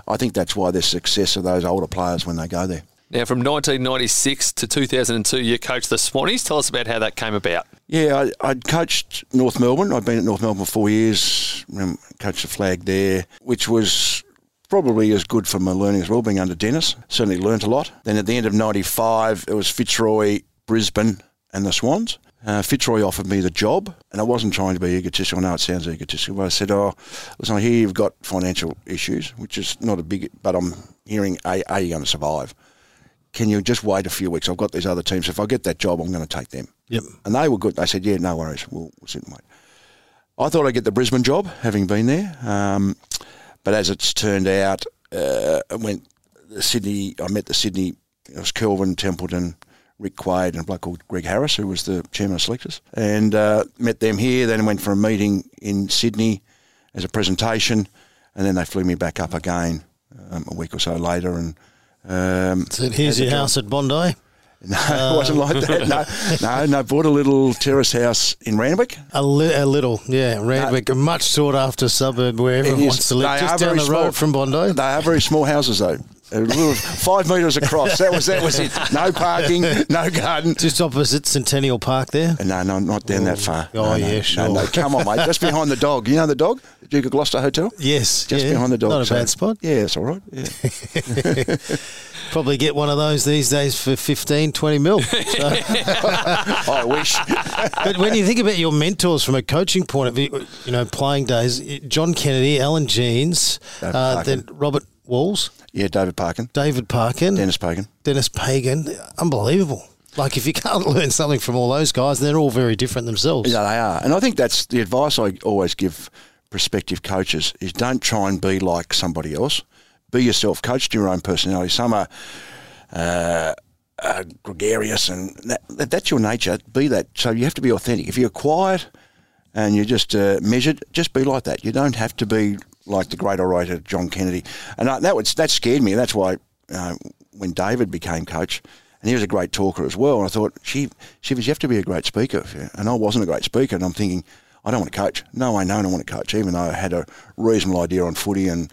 I think that's why there's success of those older players when they go there. Now, from 1996 to 2002, you coached the Swannies. Tell us about how that came about. Yeah, I, I'd coached North Melbourne. I'd been at North Melbourne for four years, um, coached the flag there, which was probably as good for my learning as well, being under Dennis. Certainly learnt a lot. Then at the end of 95, it was Fitzroy, Brisbane and the Swans. uh, Fitzroy offered me the job, and I wasn't trying to be egotistical. I know it sounds egotistical, but I said, "Oh, listen, I hear you've got financial issues, which is not a big, but I'm hearing, a, are you going to survive? Can you just wait a few weeks? I've got these other teams. If I get that job, I'm going to take them." Yep. And they were good. They said, "Yeah, no worries. We'll, we'll sit and wait." I thought I'd get the Brisbane job, having been there, um, but as it's turned out, uh, I went the Sydney. I met the Sydney. It was Kelvin Templeton, Rick Quade, and a bloke called Greg Harris, who was the chairman of selectors, and uh, met them here. Then went for a meeting in Sydney as a presentation, and then they flew me back up again um, a week or so later. And um, So here's your house at Bondi. [laughs] No, it wasn't like that. No, [laughs] no, no. Bought a little terrace house in Randwick. A, li- a little, yeah. Randwick, a much sought after suburb where everyone wants to live. Just down the small. road from Bondi. They are very small houses though. Five metres across. That was that was it. No parking, no garden. Just opposite Centennial Park there. No, no, not down that far. Oh, no, no, yeah, no, sure. No, come on, mate. Just behind the dog. You know the dog? Duke of Gloucester Hotel? Yes, Just yeah. behind the dog. Not a so- bad spot. Yeah, it's all right. Yeah. [laughs] Probably get one of those these days for 15, 20 mil. So- [laughs] I wish. [laughs] but when you think about your mentors from a coaching point of view, you know, playing days, John Kennedy, Allan Jeans, uh, then Robert Walls, Yeah, David Parkin, David Parkin, Denis Pagan. Denis Pagan. Unbelievable. Like, if you can't [laughs] learn something from all those guys, they're all very different themselves. Yeah, they are. And I think that's the advice I always give prospective coaches is don't try and be like somebody else. Be yourself. Coach to your own personality. Some are uh, uh, gregarious and that, that, that's your nature. Be that. So you have to be authentic. If you're quiet and you're just uh, measured, just be like that. You don't have to be like the great orator John Kennedy. And I, that was, that scared me. And that's why uh, when David became coach, and he was a great talker as well. And I thought, she, Shivers, you have to be a great speaker. And I wasn't a great speaker. And I'm thinking, I don't want to coach. No I know I don't want to coach, even though I had a reasonable idea on footy. And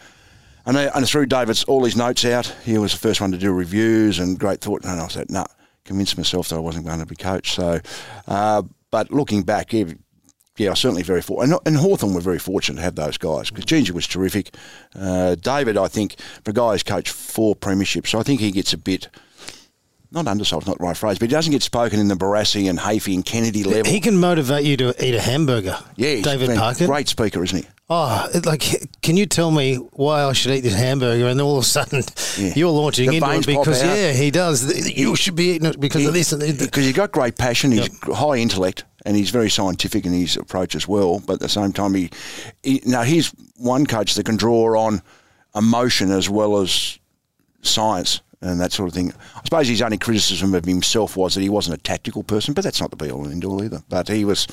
and, I, and through David's all his notes out, he was the first one to do reviews and great thought. And I said, no, convinced myself that I wasn't going to be coach. So, uh, but looking back, yeah, certainly very fortunate. And, and Hawthorn were very fortunate to have those guys because Ginger was terrific. Uh, David, I think, for a guy who's coached four premierships, so I think he gets a bit. Not undersold, not the right phrase, but he doesn't get spoken in the Barassi and Hafey and Kennedy level. He can motivate you to eat a hamburger. yeah, David Parkin. great speaker, isn't he? Oh, like, can you tell me why I should eat this hamburger? And all of a sudden, Yeah. [laughs] you're launching The into it because, yeah, he does. You should be eating it because of this. Because he's got great passion, he's high intellect, and he's very scientific in his approach as well. But at the same time, he, he now he's one coach that can draw on emotion as well as science and that sort of thing. I suppose his only criticism of himself was that he wasn't a tactical person, but that's not the be all and end all either. But he was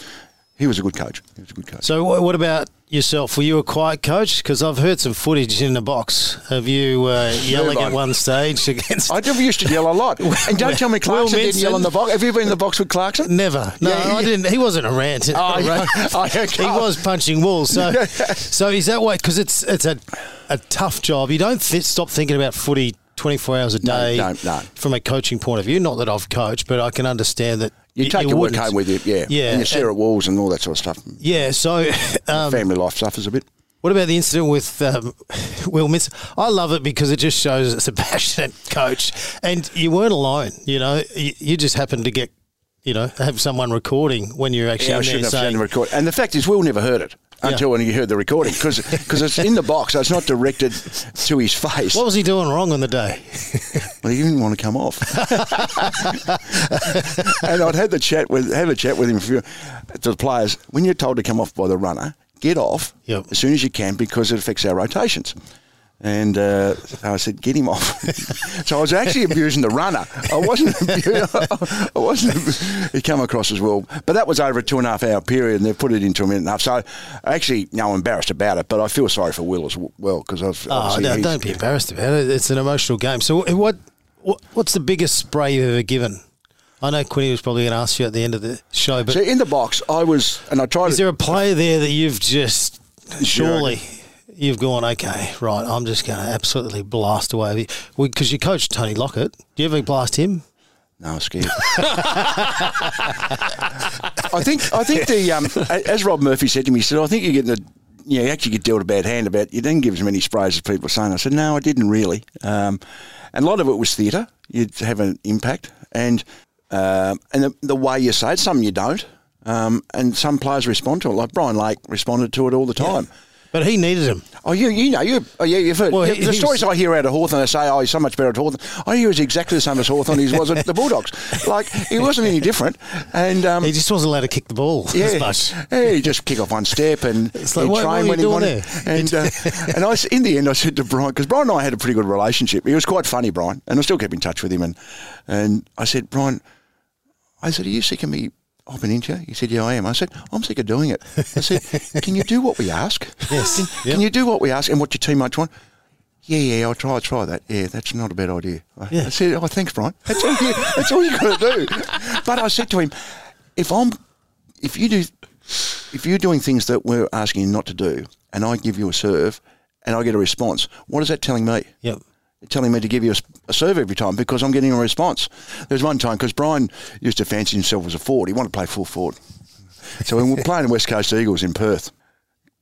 he was a good coach. He was a good coach. So, what about yourself? Were you a quiet coach? Because I've heard some footage in the box of you uh, yelling Move at one stage [laughs] against. I never used to yell a lot. And don't tell me Clarkson didn't yell in the box. Have you been in the box with Clarkson? Never. No, Yeah, I yeah. didn't. He wasn't a rant. Oh, yeah. [laughs] [laughs] Oh, he was punching walls. So, so is that way? Because it's it's a a tough job. You don't th- stop thinking about footy. 24 hours a day don't, no. from a coaching point of view. Not that I've coached, but I can understand that You take your work home with you, yeah. Yeah, And you stare and- at walls and all that sort of stuff. Yeah, so [laughs] um, Family life suffers a bit. What about the incident with um, [laughs] Will Minson? I love it because it just shows it's a [laughs] passionate coach, and you weren't alone. You know, you, you just happened to get, you know, have someone recording when you're actually Yeah, I shouldn't have saying, record. And the fact is, Will never heard it until when you heard the recording because it's in the box, so it's not directed to his face. "What was he doing wrong on the day?" [laughs] Well, he didn't want to come off. [laughs] and I'd had the chat with have a chat with him a few, to the players. When you're told to come off by the runner, get off Yep. as soon as you can because it affects our rotations. And uh, I said, get him off. [laughs] so I was actually abusing the runner. I wasn't. Abu- [laughs] I wasn't. He came across as well, but that was over a two and a half hour period, and they put it into a minute and a half. So I actually, no, I'm embarrassed about it, but I feel sorry for Will as well because I've. Oh, no, don't be embarrassed about it. It's an emotional game. So, what, what what's the biggest spray you've ever given? I know Quinny was probably going to ask you at the end of the show, but So in the box, I was, and I tried. is to, there a player there that you've just surely you've gone okay, right? I'm just going to absolutely blast away because you coached Tony Lockett. Do you ever blast him? No, I'm scared. [laughs] I think I think the um, as Rob Murphy said to me, he said, "I think you're getting the." You, know, you actually get dealt a bad hand about you didn't give as many sprays as people are saying. I said, no, I didn't really. Um, and a lot of it was theatre. You'd have an impact. And um, and the, the way you say it, some you don't, um, and some players respond to it. Like Brian Lake responded to it all the time. But he needed him. Oh, you you know you oh yeah you've heard Well, the, he- the he stories was- I hear out of Hawthorn. They say oh he's so much better at Hawthorn. I he was exactly the same as Hawthorn. He was at the Bulldogs. [laughs] Like he wasn't any different. And um, He just wasn't allowed to kick the ball yeah, as much. yeah, he just kick off one step and [laughs] It's like, he'd what- what train are when he wanted. And [laughs] uh, and I in the end I said to Brian because Brian and I had a pretty good relationship. He was quite funny, Brian, and I still keep in touch with him. And and I said, Brian, I said, are you sick of me Oh, into you? He said, yeah, I am. I said, I'm sick of doing it. I said, [laughs] can you do what we ask? Yes. Can, Yep. can you do what we ask and what your teammates want? Yeah, yeah, I'll try, I'll try that. Yeah, that's not a bad idea. I, Yeah. I said, oh, thanks, Brian. That's all you, that's all you got to do. But I said to him, if I'm, if you do, if you're doing things that we're asking you not to do, and I give you a serve, and I get a response, what is that telling me? Yep. Telling me to give you a serve every time because I'm getting a response. There's one time because Brian used to fancy himself as a forward. He wanted to play full forward. So when we're [laughs] playing the West Coast Eagles in Perth,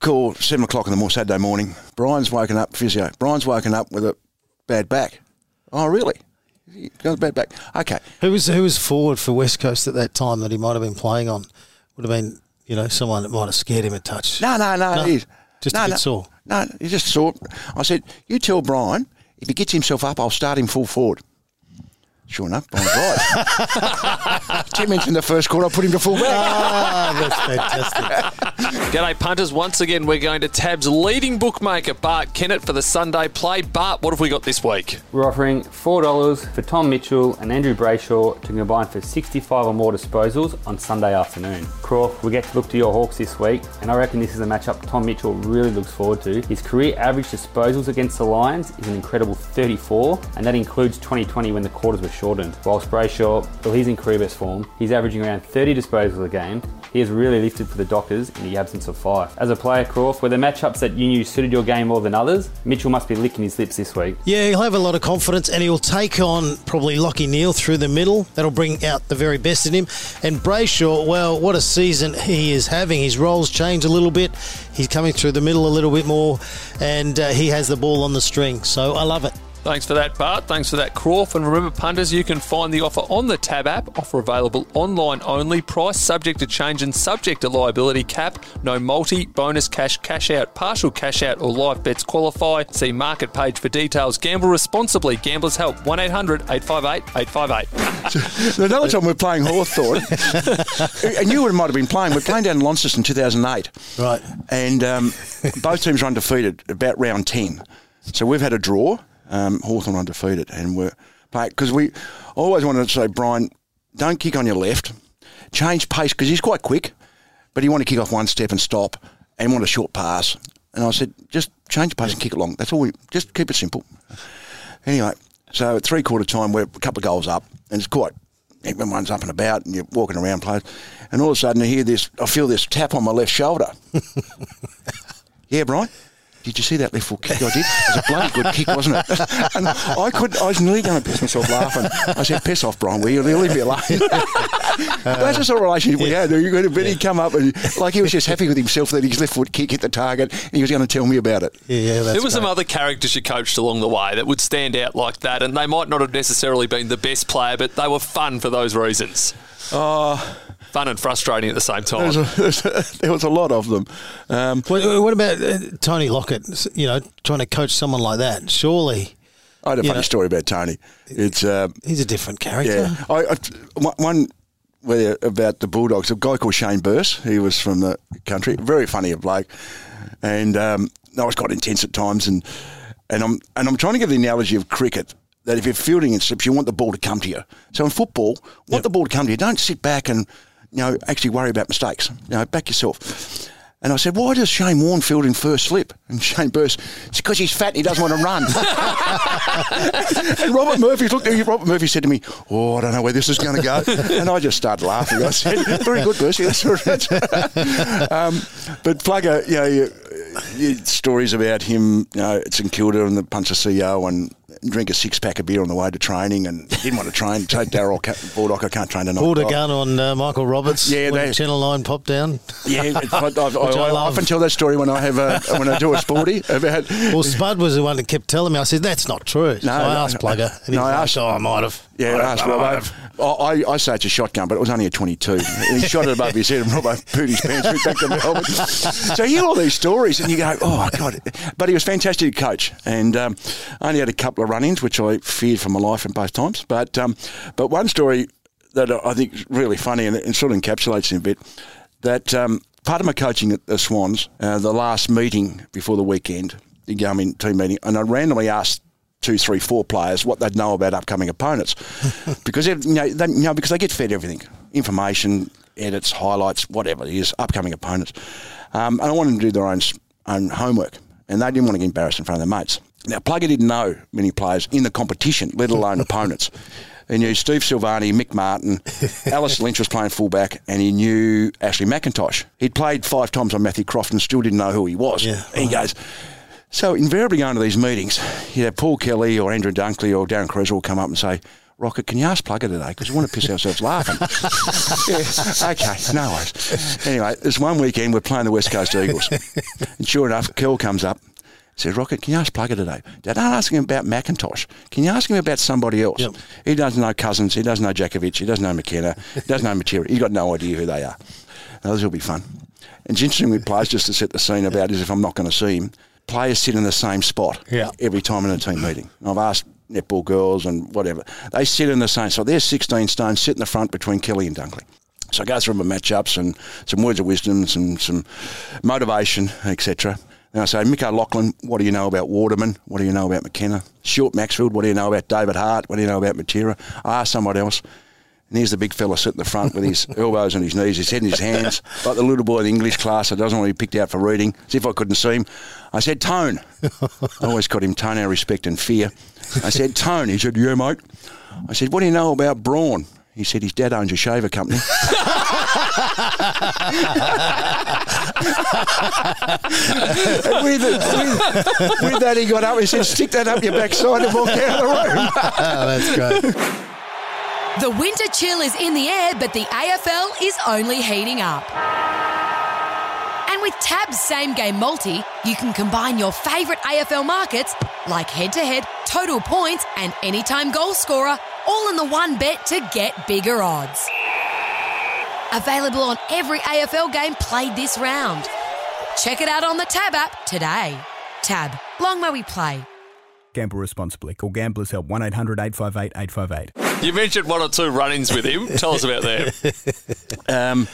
call seven o'clock in the morning, Saturday morning. Brian's woken up physio. Brian's woken up with a bad back. Oh, really? He got a bad back. Okay. Who was who was forward for West Coast at that time that he might have been playing on? Would have been you know someone that might have scared him a touch. No, no, no. No, he's, just no, a bit no, sore. No, he just sore. I said, you tell Brian if he gets himself up, I'll start him full forward. Sure enough, Brian's right. Ten minutes in the first quarter, I put him to full back. Ah, that's fantastic. G'day, punters. Once again, we're going to Tab's leading bookmaker, Bart Kennett, for the Sunday play. Bart, what have we got this week? We're offering $4 for Tom Mitchell and Andrew Brayshaw to combine for 65 or more disposals on Sunday afternoon. We get to look to your Hawks this week, and I reckon this is a matchup Tom Mitchell really looks forward to. His career average disposals against the Lions is an incredible 34, and that includes 2020 when the quarters were shortened. Whilst Brayshaw, well, he's in career best form. He's averaging around 30 disposals a game. He has really lifted for the Dockers in the absence of Fyfe. As a player, Crawf, were there matchups that you knew suited your game more than others? Mitchell must be licking his lips this week. Yeah, he'll have a lot of confidence and he'll take on probably Lachie Neale through the middle. That'll bring out the very best in him. And Brayshaw, well, what a season he is having. His roles change a little bit. He's coming through the middle a little bit more and uh, he has the ball on the string. So I love it. Thanks for that, Bart. Thanks for that, Crawf. And remember, punters, you can find the offer on the Tab app. Offer available online only. Price subject to change and subject to liability cap. No multi, bonus cash, cash out, partial cash out, or live bets qualify. See market page for details. Gamble responsibly. Gamblers help. 1 800 858 858. Another [laughs] time we're playing Hawthorn, [laughs] and you would might have been playing. We're playing down in Launceston in 2008. Right. And um, both teams are undefeated about round 10. So we've had a draw, um, Hawthorn undefeated, and we're playing because we always wanted to say, Brian, don't kick on your left, change pace because he's quite quick, but he want to kick off one step and stop and want a short pass. And I said, just change pace and kick it long. That's all we, just keep it simple. Anyway, so at three quarter time, we're a couple of goals up, and it's quite. Everyone's up and about, and you're walking around, playing, and all of a sudden I hear this. I feel this tap on my left shoulder. [laughs] yeah, Brian. Did you see that left foot kick I did? It was a bloody good kick, wasn't it? [laughs] And I could, I was nearly going to piss myself laughing. I said, "Piss off, Brian. Will you leave me alone?" [laughs] That's the sort of relationship we had. You got, but he'd come up and like he was just happy with himself that his left foot kick hit the target, and he was going to tell me about it. Yeah, yeah, that's there were some other characters you coached along the way that would stand out like that, and they might not have necessarily been the best player, but they were fun for those reasons. Uh, fun and frustrating at the same There time. was a, [laughs] there was a lot of them. Um, What, what about uh, Tony Lockett? You know, trying to coach someone like that. Surely I had a funny know- story about Tony. It's um, he's a different character. yeah. I, I, one- one where about the Bulldogs, a guy called Shane Birss. He was from the country, very funny bloke, and um, that was quite intense at times. And and I'm and I'm trying to give the analogy of cricket. That if you're fielding in slips, you want the ball to come to you. So in football, want the ball to come to you. Don't sit back and you know actually worry about mistakes. You know, back yourself. And I said, why does Shane Warne field in first slip? And Shane Birss, it's because he's fat and he doesn't want to run. [laughs] and Robert Murphy looked at me. Robert Murphy said to me, oh, I don't know where this is going to go. And I just started laughing. I said, very good, right. [laughs] um, but Plugger, you know, stories about him, you know, at St Kilda and the punch a CEO and drink a six pack of beer on the way to training and didn't want to train. [laughs] So Darrel Baldock, I can't train tonight. Pulled a gun on uh, Michael Roberts. Yeah, when they- Channel Nine popped down. Yeah, [laughs] I, I, I, I often tell that story when I have a when I do a sporty [laughs] about. Well, Spud was the one that kept telling me. I said that's not true. so I asked Plugger, and no, I like, asked- "Oh, I might have." Yeah, ask Robbo. I, I say it's a shotgun, but it was only a 22. he shot it above his head and Robbo pooed his pants went back to Melbourne. So you hear all these stories and you go, oh, God. But he was fantastic coach. And um, I only had a couple of run-ins, which I feared for my life in both times. But, um, but one story that I think is really funny and it sort of encapsulates him a bit, that um, part of my coaching at the Swans, uh, the last meeting before the weekend, you go in team meeting, and I randomly asked two, three, four players what they'd know about upcoming opponents, [laughs] because you know, they, you know because they get fed everything, information, edits, highlights, whatever it is, upcoming opponents, um, and I wanted them to do their own own homework, and they didn't want to get embarrassed in front of their mates. Now, Plugger didn't know many players in the competition, let alone opponents. [laughs] He knew Steve Silvagni, Mick Martin, [laughs] Alice Lynch was playing fullback, and he knew Ashley McIntosh. He'd played five times on Matthew Croft and still didn't know who he was. Yeah. And he goes, so invariably going to these meetings, you have Paul Kelly or Andrew Dunkley or Daryn Cresswell will come up and say, Rocket, can you ask Plugger today? Because we want to piss ourselves laughing. [laughs] yeah, okay, no worries. Anyway, this one weekend we're playing the West Coast Eagles. and sure enough, Kel comes up, says, Rocket, can you ask Plugger today? Don't ask him about McIntosh. Can you ask him about somebody else? Yep. He doesn't know Cousins, he doesn't know Jakovich, he doesn't know McKenna, he doesn't know Matera. He's got no idea who they are. Now, this will be fun. And it's interesting with players, just to set the scene about is if I'm not going to see him, players sit in the same spot Yeah. every time in a team meeting. I've asked netball girls and whatever. They sit in the same spot. They're 16 stones, sit in the front between Kelly and Dunkley. So I go through my matchups and some words of wisdom, some some motivation, etc. And I say, Mick O'Loughlin, what do you know about Waterman? What do you know about McKenna? Short Maxfield, what do you know about David Hart? What do you know about Matera? I ask somebody else. And here's the big fella sitting in the front with his [laughs] elbows on his knees, his head in his hands, like the little boy in the English class that doesn't want to be picked out for reading, as if I couldn't see him. I said, Tone. I always called him Tone out of respect and fear. I said, Tone. He said, Yeah, mate. I said, What do you know about brawn? He said, His dad owns a shaver company. [laughs] With, with, with that, he got up and said, Stick that up your backside and walk out of the room. [laughs] Oh, that's great. The winter chill is in the air, but the AFL is only heating up. And with Tab's same game multi, you can combine your favourite AFL markets like head to head, total points, and anytime goal scorer all in the one bet to get bigger odds. Available on every AFL game played this round. Check it out on the Tab app today. Tab, long may we play. Gamble responsibly. Call Gamblers Help 1 800 858 858. You mentioned one or two run-ins with him. Tell us about them. Um,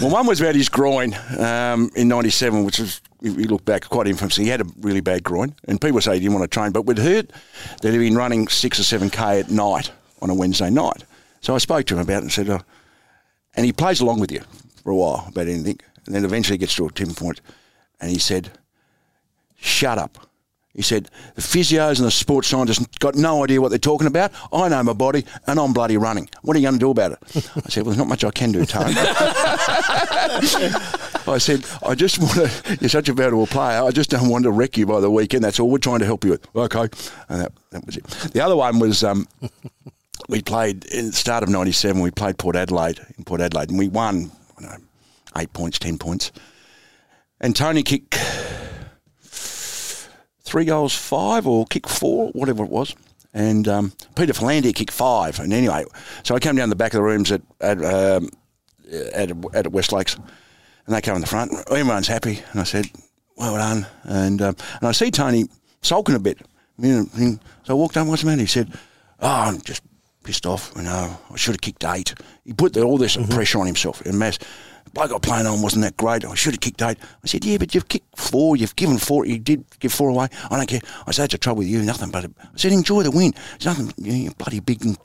well, one was about his groin um, in '97, which was, you look back, quite infamous. He had a really bad groin, and people say he didn't want to train, but we'd heard that he'd been running six or seven k at night on a Wednesday night. So I spoke to him about it and said, oh, and he plays along with you for a while about anything, and then eventually gets to a tipping point, and he said, "Shut up." He said, the physios and the sports scientists got no idea what they're talking about. I know my body and I'm bloody running. What are you going to do about it? I said, well, there's not much I can do, Tone. [laughs] I said, I just want to, you're such a valuable player. I just don't want to wreck you by the weekend. That's all we're trying to help you with. Okay. And that, that was it. The other one was, um, we played in the start of 97, we played Port Adelaide in Port Adelaide and we won, I don't know, eight points, 10 points. And Tony kicked three goals, five, or kick four, whatever it was. And um, Peter Filandia kicked five. And anyway, so I came down the back of the rooms at at, um, at, at West Lakes, and they come in the front. Everyone's happy, and I said, "Well done." And um, and I see Tony sulking a bit. You know, so I walked up. What's the matter? He said, "Oh, I'm just pissed off. You know, I should have kicked eight. He put the, all this pressure on himself and mass. Bloke got playing on wasn't that great. I should have kicked eight. I said, yeah, but you've kicked four. You've given four. You did give four away. I don't care. I said, that's the trouble with you. Nothing but, I said, enjoy the win. It's nothing, you, know, bloody big and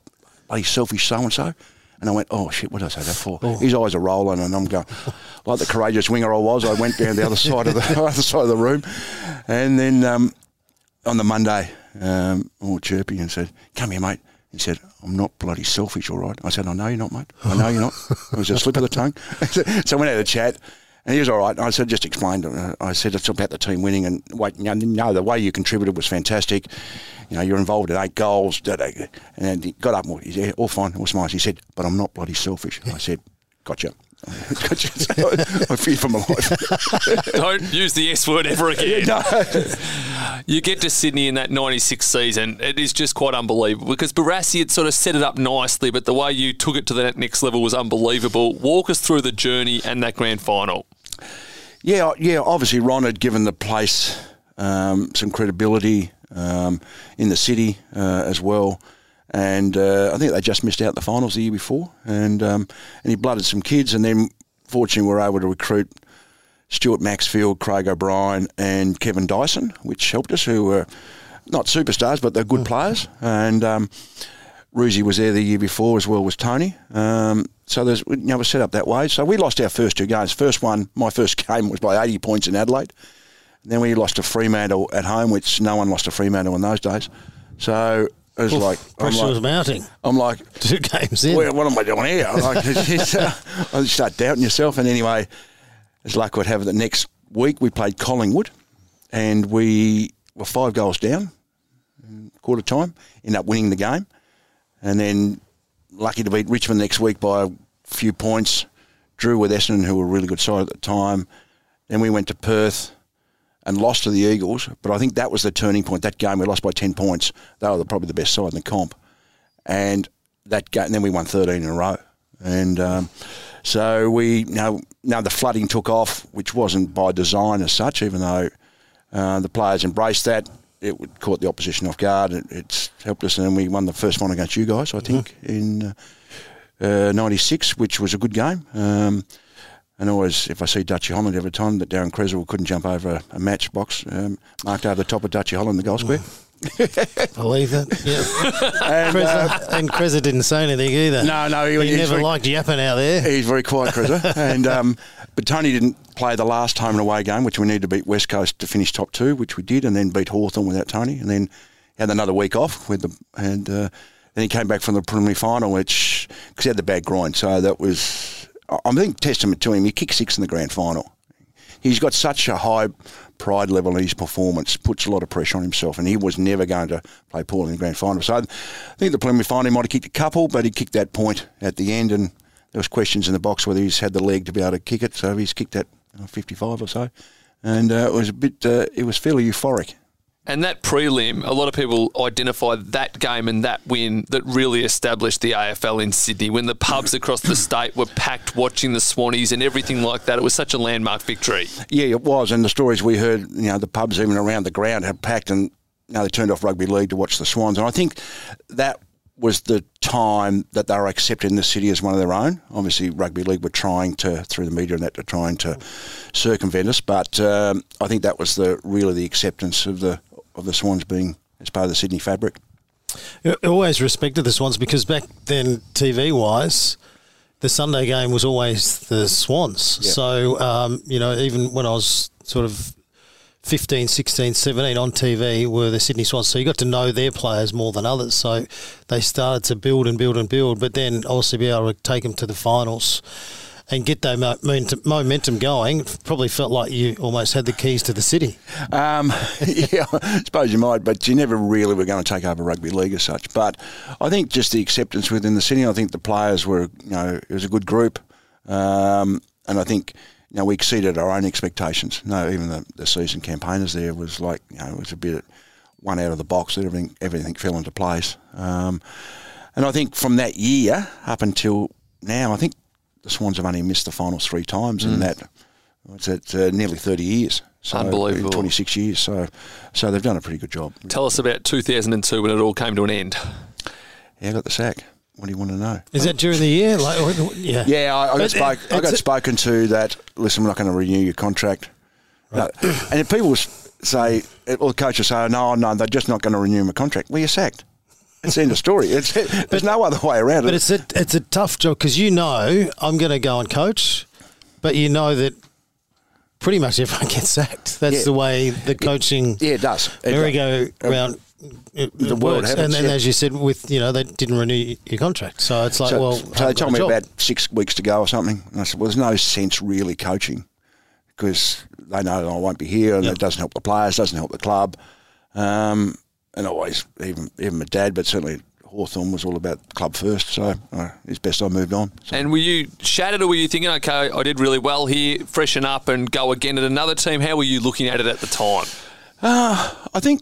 bloody selfish so-and-so. And I went, oh, shit, what did I say that for? His eyes are rolling and I'm going, [laughs] like the courageous winger I was, I went down the other side of the [laughs] other side of the room. And then um, on the Monday, um, all chirpy and said, come here, mate. He said, I'm not bloody selfish, all right. I said, I know you're not, mate. I know you're not. It was a slip of the tongue. [laughs] so I went out to chat, and he was all right. And I said, just explained. uh, I said, it's about the team winning, and wait, you know, no, the way you contributed was fantastic. You know, you're involved in eight goals. And he got up, he said, all fine, all smiles. He said, but I'm not bloody selfish. I said, gotcha. [laughs] I fear for my life. [laughs] Don't use the S word ever again. You get to Sydney in that 96 season, it is just quite unbelievable because Barassi had sort of set it up nicely, but the way you took it to the next level was unbelievable. Walk us through the journey and that grand final. Yeah, yeah. Obviously, Ron had given the place um, some credibility um, in the city uh, as well, and uh, I think they just missed out the finals the year before, and um, and he blooded some kids, and then fortunately we were able to recruit Stuart Maxfield, Craig O'Brien, and Kevin Dyson, which helped us, who were not superstars, but they're good players, and. Um, Roosie was there the year before as well was Tony. Um, so there's you know we're set up that way. So we lost our first two games. First one, my first game was by 80 points in Adelaide. And then we lost to Fremantle at home, which no one lost to Fremantle in those days. So it was like I'm Pressure was mounting. I'm like [laughs] Two games in. well, what am I doing here? Like, [laughs] it's, uh, I start doubting yourself. And anyway, as luck would have it, the next week we played Collingwood, and we were five goals down, in quarter time, End up winning the game, and then lucky to beat Richmond next week by a few points. Drew with Essendon, who were a really good side at the time. Then we went to Perth and lost to the Eagles, but I think that was the turning point. That game we lost by ten points. They were the, probably the best side in the comp, and that game. And then we won thirteen in a row, and um, so we now now the flooding took off, which wasn't by design as such, even though uh, the players embraced that. It caught the opposition off guard. It, it's helped us, and we won the first one against you guys, I think, in uh, '96, which was a good game. Um, and always, if I see Dutchy Holland every time that Daryn Cresswell couldn't jump over a, matchbox um, marked over the top of Dutchy Holland, the goal square. [laughs] Believe it. Yeah. [laughs] And, uh, Kreza, and didn't say anything either. no, no, he, He never very- liked yapping out there. He's very quiet, Kreza. [laughs] and um, but Tony didn't play the last home and away game, which we needed to beat West Coast to finish top two, which we did, and then beat Hawthorn without Tony, and then had another week off with the and uh, then he came back from the preliminary final, which because he had the bad groin, so that was I think testament to him. He kicked six in the grand final. He's got such a high pride level in his performance, puts a lot of pressure on himself, and he was never going to play poorly in the grand final. So I think the preliminary final he might have kicked a couple, but he kicked that point at the end, and there was questions in the box whether he's had the leg to be able to kick it. So he's kicked that uh, 55 or so, and uh, it was a bit. Uh, it was fairly euphoric. And that prelim, a lot of people identify that game and that win that really established the AFL in Sydney when the pubs across the state were packed watching the Swannies and everything like that. It was such a landmark victory. Yeah, it was, and the stories we heard, you know, the pubs even around the ground had packed, and you they turned off rugby league to watch the Swans, and I think that was the time that they were accepting the city as one of their own. Obviously, rugby league were trying to, through the media and that, to trying to circumvent us, but um, I think that was the really the acceptance of the of the Swans being as part of the Sydney fabric. I always respected the Swans because back then, TV wise, the Sunday game was always the Swans. So, um, you know, even when I was sort of 15, 16, 17 on TV were the Sydney Swans. So you got to know their players more than others. So they started to build and build and build, but then obviously be able to take them to the finals and get that momentum- going probably felt like you almost had the keys to the city. Um, [laughs] yeah, I suppose you might, but you never really were going to take over rugby league as such. But I think just the acceptance within the city. I think the players were, you know, it was a good group, um, and I think you know we exceeded our own expectations. No, even the, the season campaigners there was like, you know, it was a bit one out of the box. That everything everything fell into place, um, and I think from that year up until now, I think the Swans have only missed the finals three times, and that it's at uh, nearly thirty years. So Unbelievable. Twenty six years. So, so they've done a pretty good job. Tell us about 2002 when it all came to an end. Yeah, I got the sack. What do you want to know? Is that during the year? Like, yeah. Yeah, I, I got But spoke, I got spoken to that. Listen, we're not going to renew your contract. No. And if people say, or the coach will say, no, no, they're just not going to renew my contract. Well, you're sacked. It's in the end of story. It's, [laughs] there's no other way around But it. it's a it's a tough job because you know I'm going to go and coach, but you know that pretty much everyone [laughs] gets sacked. That's Yeah. the way the coaching yeah, it does. It merry does. go round. It, the it world happens, and then, yeah. as you said, with you know they didn't renew your contract, so it's like, So, well, so they told me job. about six weeks to go or something. And I said, well, there's no sense really coaching because they know I won't be here and it doesn't help the players, doesn't help the club. Um, and always, even even my dad, but certainly Hawthorn was all about club first, so uh, it's best I moved on. So, And were you shattered or were you thinking, okay, I did really well here, freshen up and go again at another team? How were you looking at it at the time? I think,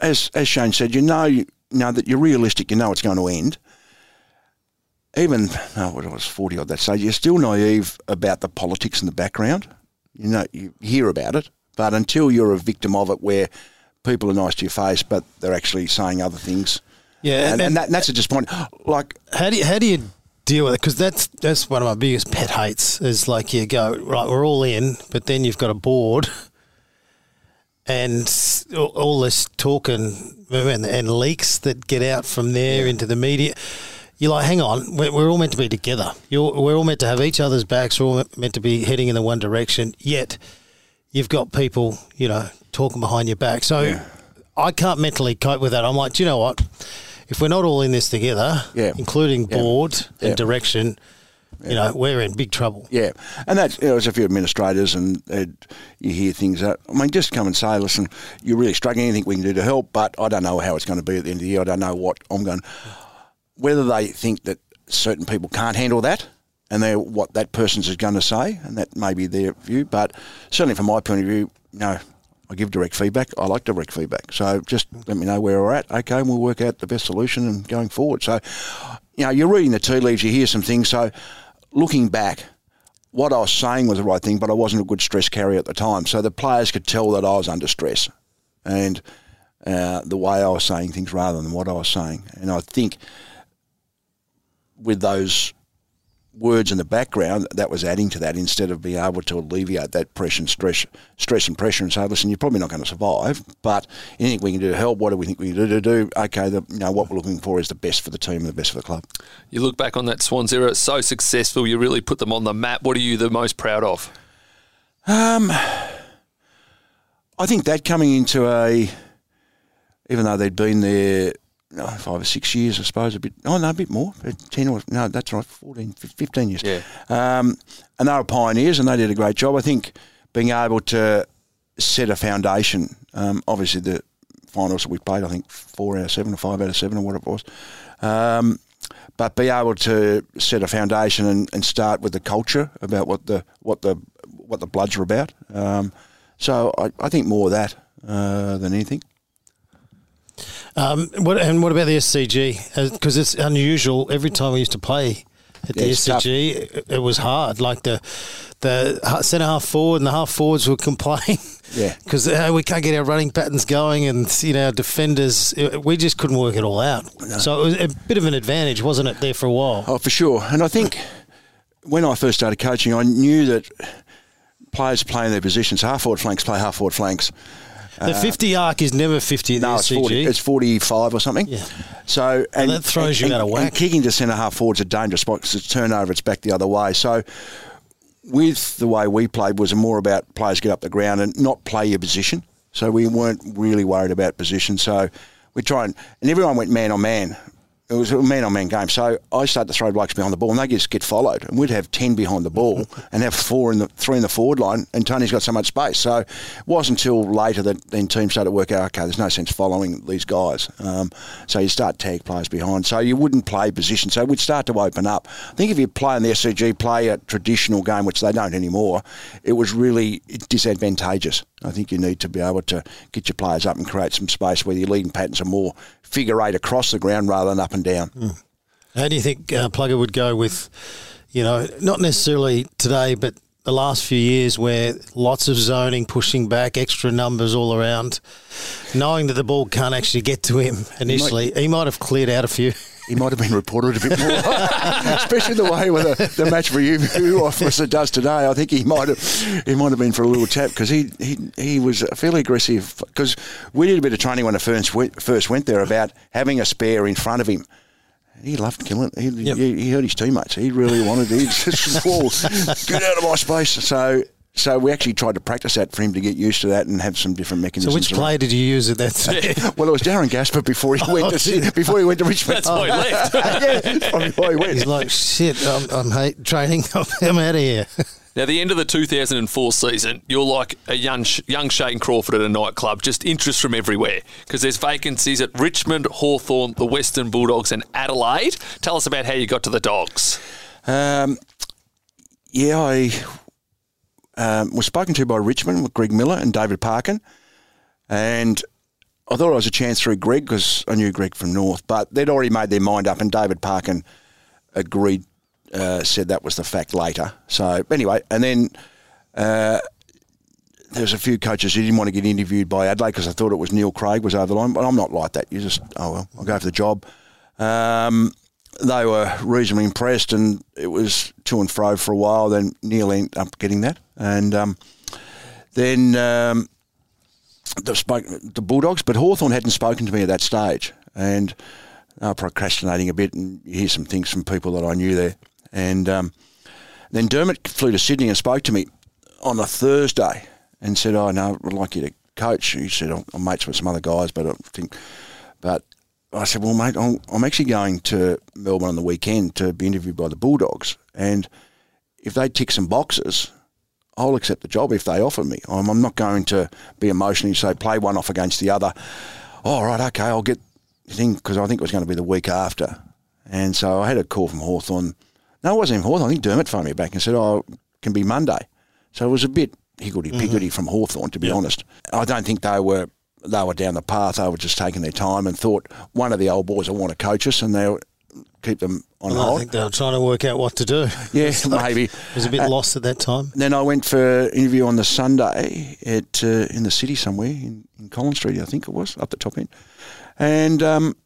as as Shane said, you know, you know that you're realistic. You know it's going to end. Even oh, when I was forty odd that stage, you're still naive about the politics in the background. You know, you hear about it, but until you're a victim of it, where people are nice to your face, but they're actually saying other things. Yeah, and, and, that, and that's a disappointment. Like, How do you, how do you deal with it? Because that's that's one of my biggest pet hates. Is like you go right, we're all in, but then you've got a board, and all, this talk and, and and leaks that get out from there into the media. You're like, hang on, we're, we're all meant to be together. You're, we're all meant to have each other's backs. We're all meant to be heading in the one direction. Yet, you've got people, you know, talking behind your back. So, I can't mentally cope with that. I'm like, do you know what? If we're not all in this together, Yeah. including Yeah. board and Yeah. direction, you know, we're in big trouble. Yeah, and that's you know, there's a few administrators, and uh, you hear things that I mean, just come and say, listen, you're really struggling. Anything we can do to help, but I don't know how it's going to be at the end of the year. I don't know what I'm going. Whether they think that certain people can't handle that, and they're what that person's is going to say, and that may be their view. But certainly, from my point of view, no. I give direct feedback. I like direct feedback. So just let me know where we're at. Okay, and we'll work out the best solution and going forward. So, you know, you're reading the tea leaves, you hear some things. So, looking back, what I was saying was the right thing, but I wasn't a good stress carrier at the time. So the players could tell that I was under stress and uh, the way I was saying things rather than what I was saying. And I think with those words in the background, that was adding to that instead of being able to alleviate that pressure and stress, stress and pressure and say, listen, you're probably not going to survive, but anything we can do to help, what do we think we can do to do? Okay, the, you know, what we're looking for is the best for the team and the best for the club. You look back on that Swans era, it's so successful, you really put them on the map. What are you the most proud of? Um, I think that coming into a, even though they'd been there no, five or six years, I suppose, a bit, oh no, a bit more, uh, 10 or, no, that's right, 14, 15 years. Yeah. Um, and they were pioneers and they did a great job. I think being able to set a foundation, um, obviously the finals that we played, I think four out of seven or five out of seven or what it was. Um, but be able to set a foundation and, and start with the culture about what the what the what the Bloods are about. Um, so I, I think more of that uh, than anything. Um, what and what about the SCG? Because it's unusual. Every time we used to play at the Yeah. SCG, it, it was hard. Like the the centre half forward and the half forwards would [laughs] complain. Yeah. because uh, we can't get our running patterns going, and you know, our defenders, uh, we just couldn't work it all out. So it was a bit of an advantage, wasn't it, there for a while? Oh, for sure. And I think when I first started coaching, I knew that players playing their positions, half forward flanks play half forward flanks. The uh, fifty arc is never fifty at No, the it's 40. It's 45 or something. Yeah. So and that throws you and, out of and kicking to centre half forward's a dangerous spot because it's turnover. It's back the other way. So with the way we played was more about players get up the ground and not play your position. So we weren't really worried about position. So we try and and everyone went man on man. It was a man on man game. So I started to throw blokes behind the ball and they just get followed. And we'd have 10 behind the ball [laughs] and have four in the three in the forward line. And Tony's got so much space. So it wasn't until later that then teams started to work out, okay, there's no sense following these guys. Um, so you start tag players behind. So you wouldn't play position. So we'd start to open up. I think if you play in the SCG, play a traditional game, which they don't anymore, it was really disadvantageous. I think you need to be able to get your players up and create some space where your leading patterns are more figure eight across the ground rather than up and down. How do you think uh, Plugger would go with, you know, not necessarily today, but the last few years where lots of zoning, pushing back, extra numbers all around, knowing that the ball can't actually get to him initially, he might have cleared out a few. He might have been reported a bit more, [laughs] especially the way with the, the match review officer does today. I think he might have he might have been for a little tap because he, he he was fairly aggressive. Because we did a bit of training when I first went, first went there about having a spare in front of him. He loved killing. He, Yep. he, he heard his teammates. He really wanted. He just [laughs] get out of my space. So so we actually tried to practice that for him to get used to that and have some different mechanisms. So mechanisms. which around. player did you use at that [laughs] stage? Well, it was Darren Gaspar before he [laughs] went to Sy- before he went to Richmond. That's why he left. [laughs] yeah, that's probably why he went. He's like, shit, I'm, I'm hate training. I'm out of here. Now, the end of the 2004 season, you're like a young, young Shane Crawford at a nightclub, just interest from everywhere because there's vacancies at Richmond, Hawthorn, the Western Bulldogs, and Adelaide. Tell us about how you got to the Dogs. Um, yeah, I um, was spoken to by Richmond with Greg Miller and David Parkin, and I thought it was a chance through Greg because I knew Greg from North, but they'd already made their mind up, and David Parkin agreed, uh, said that was the fact later. So anyway, and then. Uh, a few coaches who didn't want to get interviewed by Adelaide because I thought it was Neil Craig was over the line, but I'm not like that. You just, oh well, I'll go for the job. Um, they were reasonably impressed, and it was to and fro for a while. Then Neil ended up getting that, and um, then um, the, spoke, the Bulldogs, but Hawthorn hadn't spoken to me at that stage, and they were procrastinating a bit, and hear some things from people that I knew there, and um, then Dermot flew to Sydney and spoke to me on a Thursday and said, "Oh no, I'd like you to coach." He said, "I'm, I'm mates with some other guys, but I think." But I said, "Well, mate, I'm, I'm actually going to Melbourne on the weekend to be interviewed by the Bulldogs, and if they tick some boxes." I'll accept the job if they offer me. I'm, I'm not going to be emotionally say play one off against the other. Oh, right, okay, I'll get the thing because I think it was going to be the week after. And so I had a call from Hawthorn. No, it wasn't even Hawthorn. I think Dermot phoned me back and said, oh, it can be Monday. So it was a bit higgledy-piggledy mm-hmm. from Hawthorn, to be honest. I don't think they were they were down the path. They were just taking their time and thought one of the old boys will want to coach us and they'll keep them on Well, I think they were trying to work out what to do. [laughs] Yeah, [laughs] maybe. It was a bit lost at that time. Then I went for an interview on the Sunday at uh, in the city somewhere in, in Collins Street, I think it was, up the top end. And um,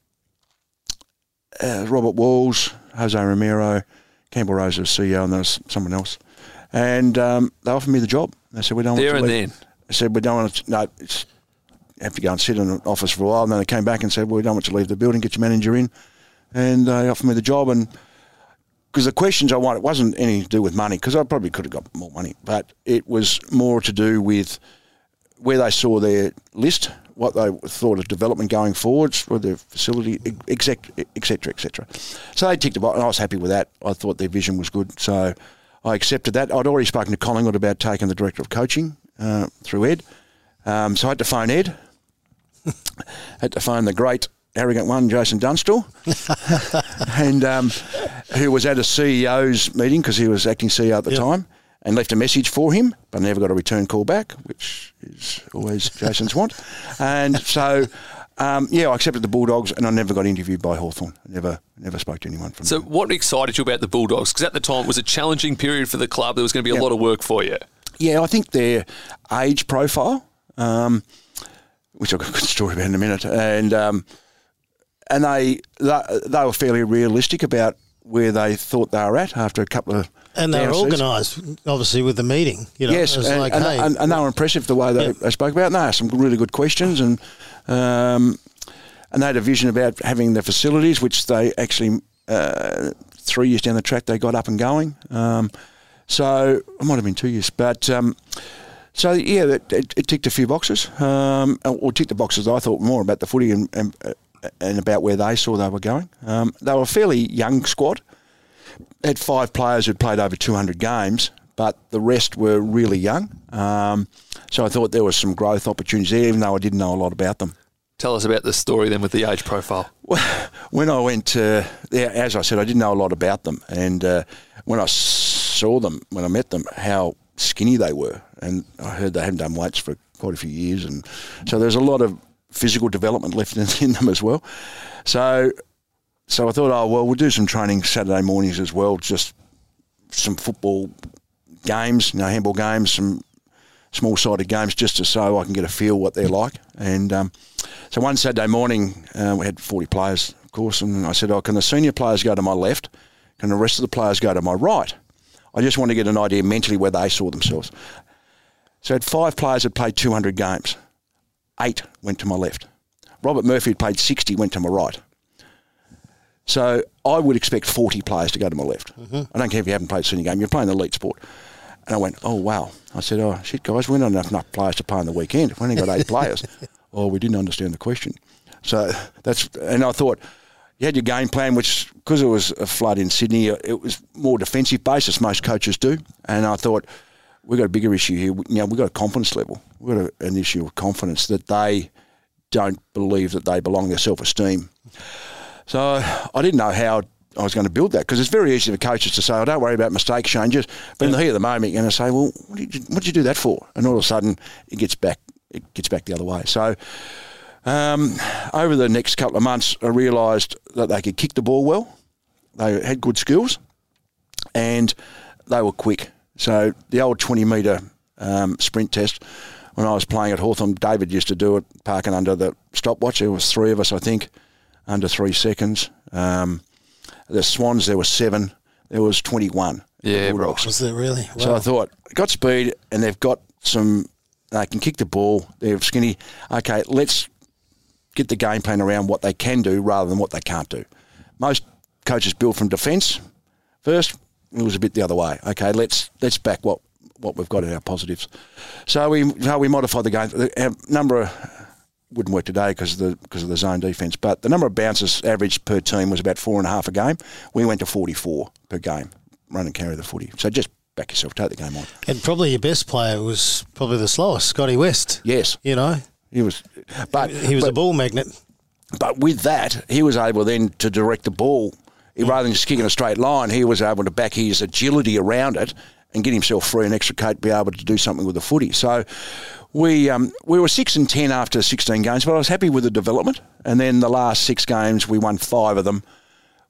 uh, Robert Walls, Jose Romero, Campbell Rose was CEO, and there was someone else. And um, they offered me the job. They said, "We don't There want and leave." then. I said, "We don't want to. No, it's, have to go and sit in an office for a while." And then they came back and said, "Well, we don't want you to leave the building. Get your manager in." And they offered me the job, and because the questions I wanted wasn't anything to do with money, because I probably could have got more money, but it was more to do with where they saw their list, what they thought of development going forwards, for their facility, etc., etc., etc. So they ticked a box, and I was happy with that. I thought their vision was good, so I accepted that. I'd already spoken to Collingwood about taking the director of coaching uh, through Ed, um, so I had to phone Ed. [laughs] had to phone the great arrogant one, Jason Dunstall, [laughs] and um, who was at a CEO's meeting because he was acting CEO at the Yep. time, and left a message for him, but never got a return call back, which is always [laughs] Jason's want. And so, um, yeah, I accepted the Bulldogs, and I never got interviewed by Hawthorn. Never, never spoke to anyone from. So, them. what excited you about the Bulldogs? Because at the time, it was a challenging period for the club. There was going to be a Yeah. lot of work for you. Yeah, I think their age profile, um, which I've got a good story about in a minute, and um, and they, they they were fairly realistic about where they thought they were at after a couple of And they were organised, obviously, with the meeting. You know, yes, and, like, and, hey, and, and they were impressive the way they, Yeah. they spoke about. it. And they asked some really good questions, and um, and they had a vision about having the facilities, which they actually uh, three years down the track they got up and going. Um, so it might have been two years, but. Um, so yeah, it, it, it ticked a few boxes, um, or ticked the boxes I thought more about the footy and, and, and about where they saw they were going. Um, they were a fairly young squad. Had five players who'd played over 200 games, but the rest were really young. Um, so I thought there was some growth opportunities there, even though I didn't know a lot about them. Tell us about the story then with the age profile. when I went to, yeah, as I said, I didn't know a lot about them, and uh, when I saw them, when I met them, how skinny they were, and I heard they hadn't done weights for quite a few years, and so there's a lot of physical development left in, [laughs] in them as well. So, so I thought, oh well, we'll do some training Saturday mornings as well, just some football games, you know, handball games, some small sided games, just to so I can get a feel what they're like, and. Um, so one Saturday morning, uh, we had 40 players, of course, and I said, oh, can the senior players go to my left? Can the rest of the players go to my right? I just want to get an idea mentally where they saw themselves. So I had five players that played 200 games. Eight went to my left. Robert Murphy had played 60, went to my right. So I would expect 40 players to go to my left. Mm-hmm. I don't care if you haven't played a senior game, you're playing the elite sport. And I went, oh, wow. I said, oh, shit, guys, we don't have enough players to play on the weekend. We only got eight [laughs] players. Oh, we didn't understand the question. So that's, and I thought, you had your game plan, which, because it was a flood in Sydney, it was more defensive based, as most coaches do. And I thought, we've got a bigger issue here. Know, we've got a confidence level. We've got a, an issue of confidence that they don't believe that they belong, their self esteem. So I didn't know how I was going to build that because it's very easy for coaches to say, "Oh, don't worry about mistakes, changes." But in the heat of the moment, you're going to say, "Well, what did, you, what did you do that for?" And all of a sudden, it gets back. It gets back the other way. So um, over the next couple of months, I realised that they could kick the ball well. They had good skills, and they were quick. So the old 20 metre um, sprint test, when I was playing at Hawthorn, David used to do it, Parkin under the stopwatch. There was three of us, I think, under three seconds. Um, the Swans, there were seven. There was 21. Yeah. Was it really? So I thought, got speed and they've got some, they can kick the ball, they're skinny. Okay, let's get the game plan around what they can do rather than what they can't do. Most coaches build from defence first. It was a bit the other way. Okay, let's let's back what, what we've got in our positives. So we so we modified the game. The our number of, wouldn't work today because of the because of the zone defence, but the number of bounces averaged per team was about four and a half a game. We went to forty four per game, run and carry the footy. So just back yourself, take the game on. and probably your best player was probably the slowest, Scotty West. Yes, You know, he was, but he was but, a ball magnet. But with that, he was able then to direct the ball. He, rather than just kicking a straight line, he was able to back his agility around it and get himself free and extricate, be able to do something with the footy. So we um, we were six and ten after sixteen games, but I was happy with the development. And then the last six games, we won five of them.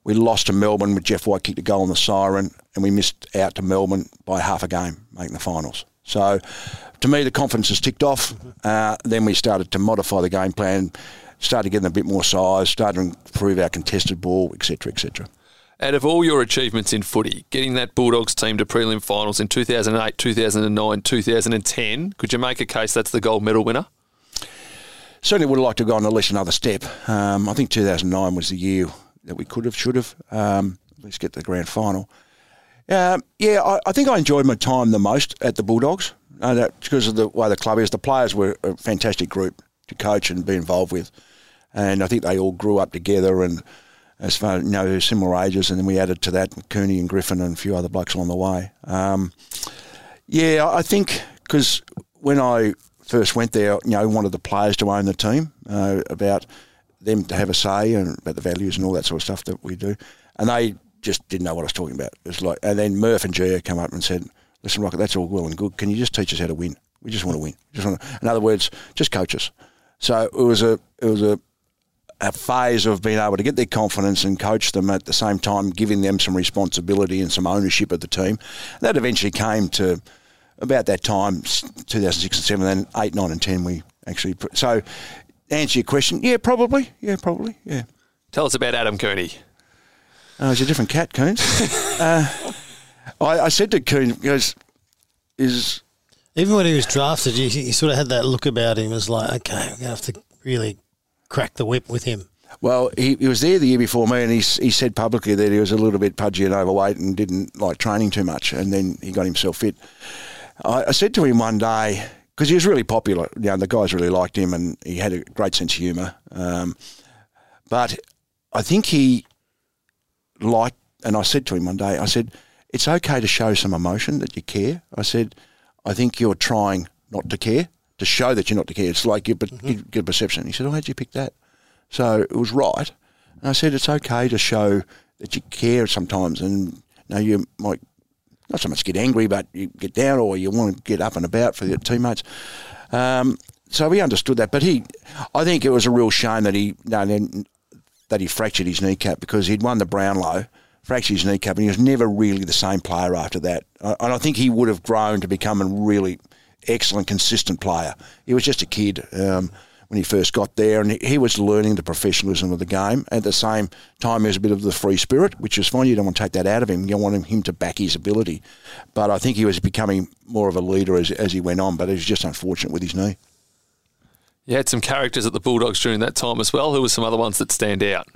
We lost to Melbourne with Jeff White kicked a goal on the siren, and we missed out to Melbourne by half a game, making the finals. So, to me, the confidence has ticked off. Uh, then we started to modify the game plan, started getting a bit more size, started to improve our contested ball, etc., etc. Out of all your achievements in footy, getting that Bulldogs team to prelim finals in 2008, 2009, 2010, could you make a case that's the gold medal winner? Certainly would have liked to have gone at least another step. Um, I think 2009 was the year that we could have, should have, um, at least get the grand final. Um, yeah, I, I think I enjoyed my time the most at the Bulldogs uh, because of the way the club is. The players were a fantastic group to coach and be involved with, and I think they all grew up together and as far you know similar ages, and then we added to that Cooney and Griffin and a few other blokes along the way. Um, yeah, I think because when I first went there, you know, wanted the players to own the team, uh, about them to have a say and about the values and all that sort of stuff that we do, and they just didn't know what I was talking about. It was like, and then Murph and Gia come up and said, "Listen, Rocket, that's all well and good. Can you just teach us how to win? We just want to win. Just want to, in other words, just coach us." So it was a it was a a phase of being able to get their confidence and coach them at the same time, giving them some responsibility and some ownership of the team. That eventually came to about that time, 2006 and 7, then 8, 9 and 10 we actually... So answer your question, yeah, probably. Yeah, probably, yeah. Tell us about Adam Cooney. Oh, he's a different cat, Coons. [laughs] uh, I, I said to Coon, he goes, is... Even when he was drafted, you, you sort of had that look about him as like, okay, we're going to have to really crack the whip with him. Well, he, he was there the year before me, and he, he said publicly that he was a little bit pudgy and overweight and didn't like training too much, and then he got himself fit. I, I said to him one day because he was really popular. You know, the guys really liked him, and he had a great sense of humour. Um, but I think he liked, and I said to him one day, I said, "It's okay to show some emotion that you care." I said, "I think you're trying not to care." To show that you're not to care, it's like you, but you get a perception. He said, "Oh, how'd you pick that?" So it was right. And I said it's okay to show that you care sometimes, and you know you might not so much get angry, but you get down or you want to get up and about for your teammates. Um, so we understood that, but he, I think it was a real shame that he no, then- that he fractured his kneecap because he'd won the Brownlow, fractured his kneecap, and he was never really the same player after that. And I think he would have grown to become a really excellent, consistent player. He was just a kid um, when he first got there, and he, was learning the professionalism of the game. At the same time, he was a bit of the free spirit, which is fine. You don't want to take that out of him. You want him, to back his ability. But I think he was becoming more of a leader as, as he went on, but he was just unfortunate with his knee. You had some characters at the Bulldogs during that time as well. Who were some other ones that stand out?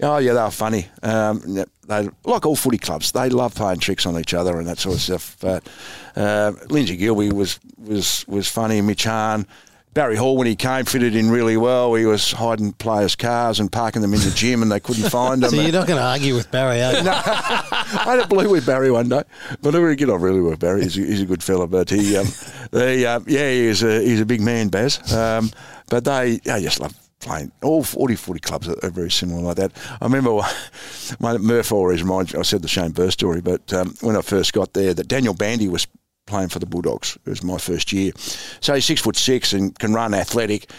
Oh yeah, they were funny. Um, they like all footy clubs. They love playing tricks on each other and that sort of stuff. But uh, Lindsay Gilbee was was was funny. Mitch Hahn. Barry Hall, when he came, fitted in really well. He was hiding players' cars and parking them in the gym, and they couldn't find them. [laughs] So you're not going to argue with Barry, are you? I had a blue with Barry one day, but I really get on really with Barry. He's a, he's a good fella, but he, um, [laughs] he uh, yeah, he's a he's a big man, Baz. Um, but they, I just love playing. All 40 footy clubs are, are very similar like that. I remember [laughs] my Murph always reminds me. I said the Shane Birss story, but um, when I first got there, that Daniel Bandy was playing for the Bulldogs. It was my first year. So he's six foot six and can run athletic.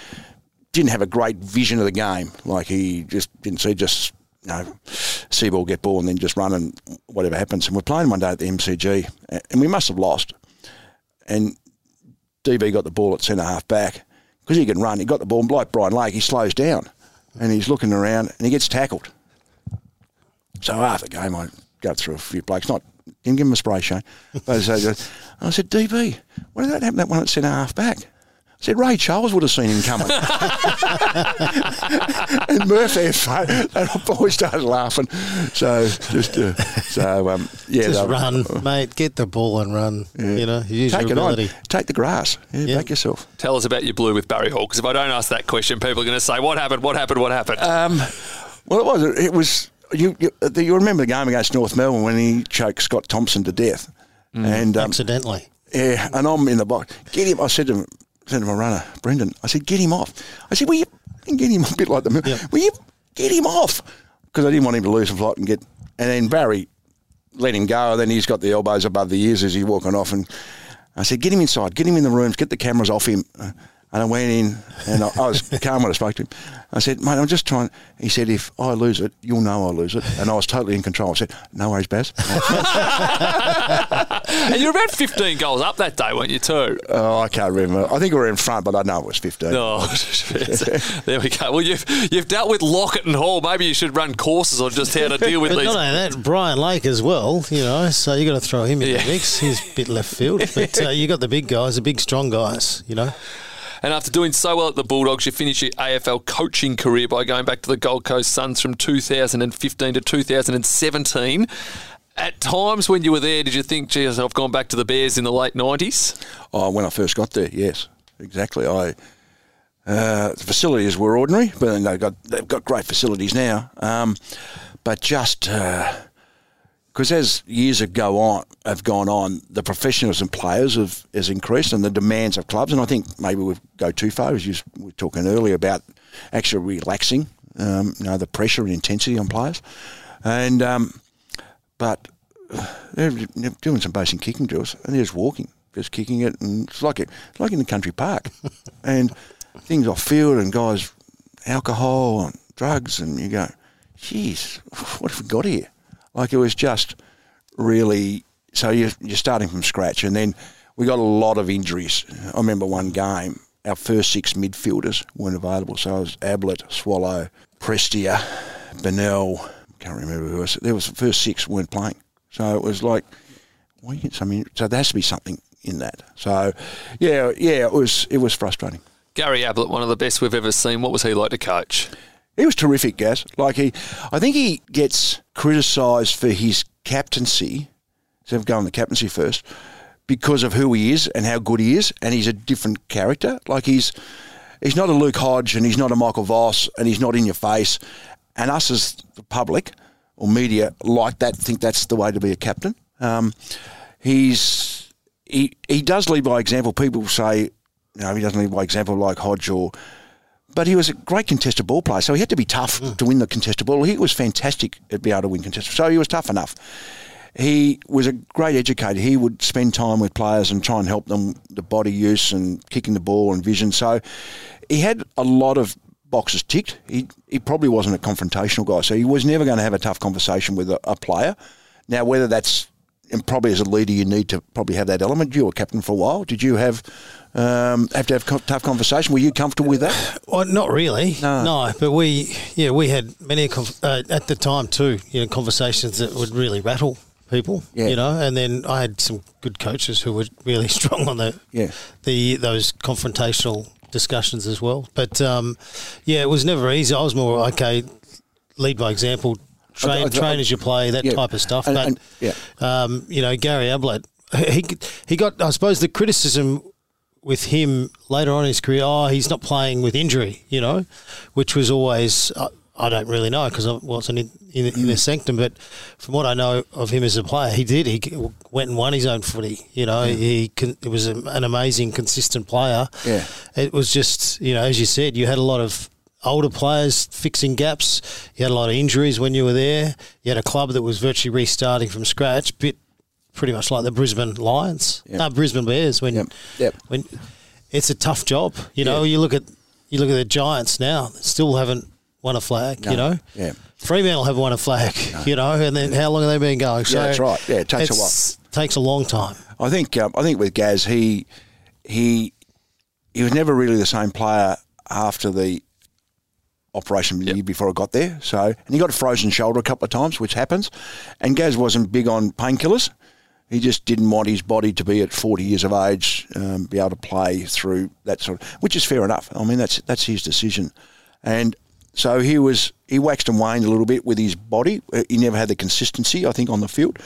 Didn't have a great vision of the game. Like he just didn't see just you know, see ball, get ball, and then just run and whatever happens. And we're playing one day at the MCG, and we must have lost. And DB got the ball at centre half back because he can run. He got the ball, and like Brian Lake, he slows down and he's looking around and he gets tackled. So after the game, I go through a few blokes, not didn't give him a spray, Shane. But I said, DB, what did that happen? That one at centre half back. I said, Ray Charles would have seen him coming. [laughs] and Murphy, and the boys started laughing. So just, uh, so um, yeah, Just they- run, mate. Get the ball and run. You know, use Take your it on. ability. Take the grass. Yeah, Yeah. Back yourself. Tell us about your blue with Barry Hall, because if I don't ask that question, people are going to say, "What happened? What happened? What happened?" Um, well, it was. It was. You, you, you remember the game against North Melbourne when he choked Scott Thompson to death, and um, Accidentally. yeah, and I'm in the box. Get him. I said to him, said to my runner, Brendan. I said, get him off. I said, will you get him a bit like the Yep. Will you get him off? Because I didn't want him to lose a flight and get. And then Barry let him go. Then he's got the elbows above the ears as he's walking off. And I said, get him inside. Get him in the rooms. Get the cameras off him. And I went in and I, I was [laughs] calm when I spoke to him. I said, mate, I'm just trying. He said, if I lose it, you'll know I lose it. And I was totally in control. I said, no worries, Baz. [laughs] and you're about 15 goals up that day, weren't you, too? oh, I can't remember. I think we were in front, but I know it was 15. Oh, [laughs] there we go. Well, you've you've dealt with Lockett and Hall. Maybe you should run courses on just how to deal with But these. not only that, Brian Lake as well, you know, so you got to throw him in Yeah. the mix. He's a bit left field. But uh, you got the big guys, the big, strong guys, you know. And after doing so well at the Bulldogs, you finish your AFL coaching career by going back to the Gold Coast Suns from 2015 to 2017. At times when you were there, did you think, geez, I've gone back to the Bears in the late 90s? Oh, when I first got there, yes, exactly. I uh, the facilities were ordinary, but they've got they've got great facilities now. Um, but just because as years have go on have gone on, the professionalism players have has increased and the demands of clubs. And I think maybe we go too far, as you were talking earlier about actually relaxing, um, you know, the pressure and intensity on players. And um, but they're, they're doing some basic kicking drills and they're just walking, just kicking it, and it's like it, like in the country park, [laughs] and things off field and guys, alcohol and drugs, and you go, geez, [laughs] what have we got here? Like it was just really. So you're, you're starting from scratch, and then we got a lot of injuries. I remember one game, our first six midfielders weren't available, so it was Ablett, Swallow, Prestia, Bennell. Can't remember who else. There was the first six weren't playing, so it was like, well, you get something. So there has to be something in that. So, yeah, yeah, it was it was frustrating. Gary Ablett, one of the best we've ever seen. What was he like to coach? He was terrific, Gas. Like he, I think he gets criticised for his captaincy. So I'm going the captaincy first because of who he is and how good he is, and he's a different character. Like he's he's not a Luke Hodge and he's not a Michael Voss and he's not in your face. And us as the public or media like that think that's the way to be a captain. Um, he's he he does lead by example. People say, no, he doesn't lead by example like Hodge or but he was a great contested ball player, so he had to be tough mm. to win the contested ball. He was fantastic at being able to win contested, so he was tough enough. He was a great educator. He would spend time with players and try and help them the body use and kicking the ball and vision. So he had a lot of boxes ticked. He he probably wasn't a confrontational guy, so he was never going to have a tough conversation with a, a player. Now, whether that's and probably as a leader, you need to probably have that element. You were captain for a while. Did you have um, have to have co- tough conversation? Were you comfortable with that? Well, not really. No. but we, yeah, we had many conf- uh, at the time too. You know, conversations that would really rattle people. Yeah. You know, and then I had some good coaches who were really [laughs] strong on the Yeah. the those confrontational discussions as well. But um, yeah, it was never easy. I was more okay, lead by example. train, I- I- train as you play, that Yeah. type of stuff. And- but and- yeah. um, you know, Gary Ablett, he he got, I suppose, the criticism with him later on in his career. Oh, he's not playing with injury, you know, which was always. I, I don't really know because I wasn't in, in, in the sanctum, but from what I know of him as a player, he did. He went and won his own footy. You know, he con- it was a, an amazing, consistent player. Yeah. It was just, you know, as you said, you had a lot of older players fixing gaps. You had a lot of injuries when you were there. You had a club that was virtually restarting from scratch, bit pretty much like the Brisbane Lions, Yep. no, Brisbane Bears. When Yep. Yep. when it's a tough job, you know. Yeah. You look at you look at the Giants now; still haven't won a flag. You No. know, Yeah. Fremantle have won a flag. [laughs] You know, and then how long have they been going? So that's right. Yeah, it takes a it's- Takes a long time. I think um, I think with Gaz, he he he was never really the same player after the operation the year before I got there. So and he got a frozen shoulder a couple of times, which happens. And Gaz wasn't big on painkillers. He just didn't want his body to be at 40 years of age, um, be able to play through that sort of, which is fair enough. I mean, that's that's his decision. And so he was he waxed and waned a little bit with his body. Uh, He never had the consistency, I think, on the field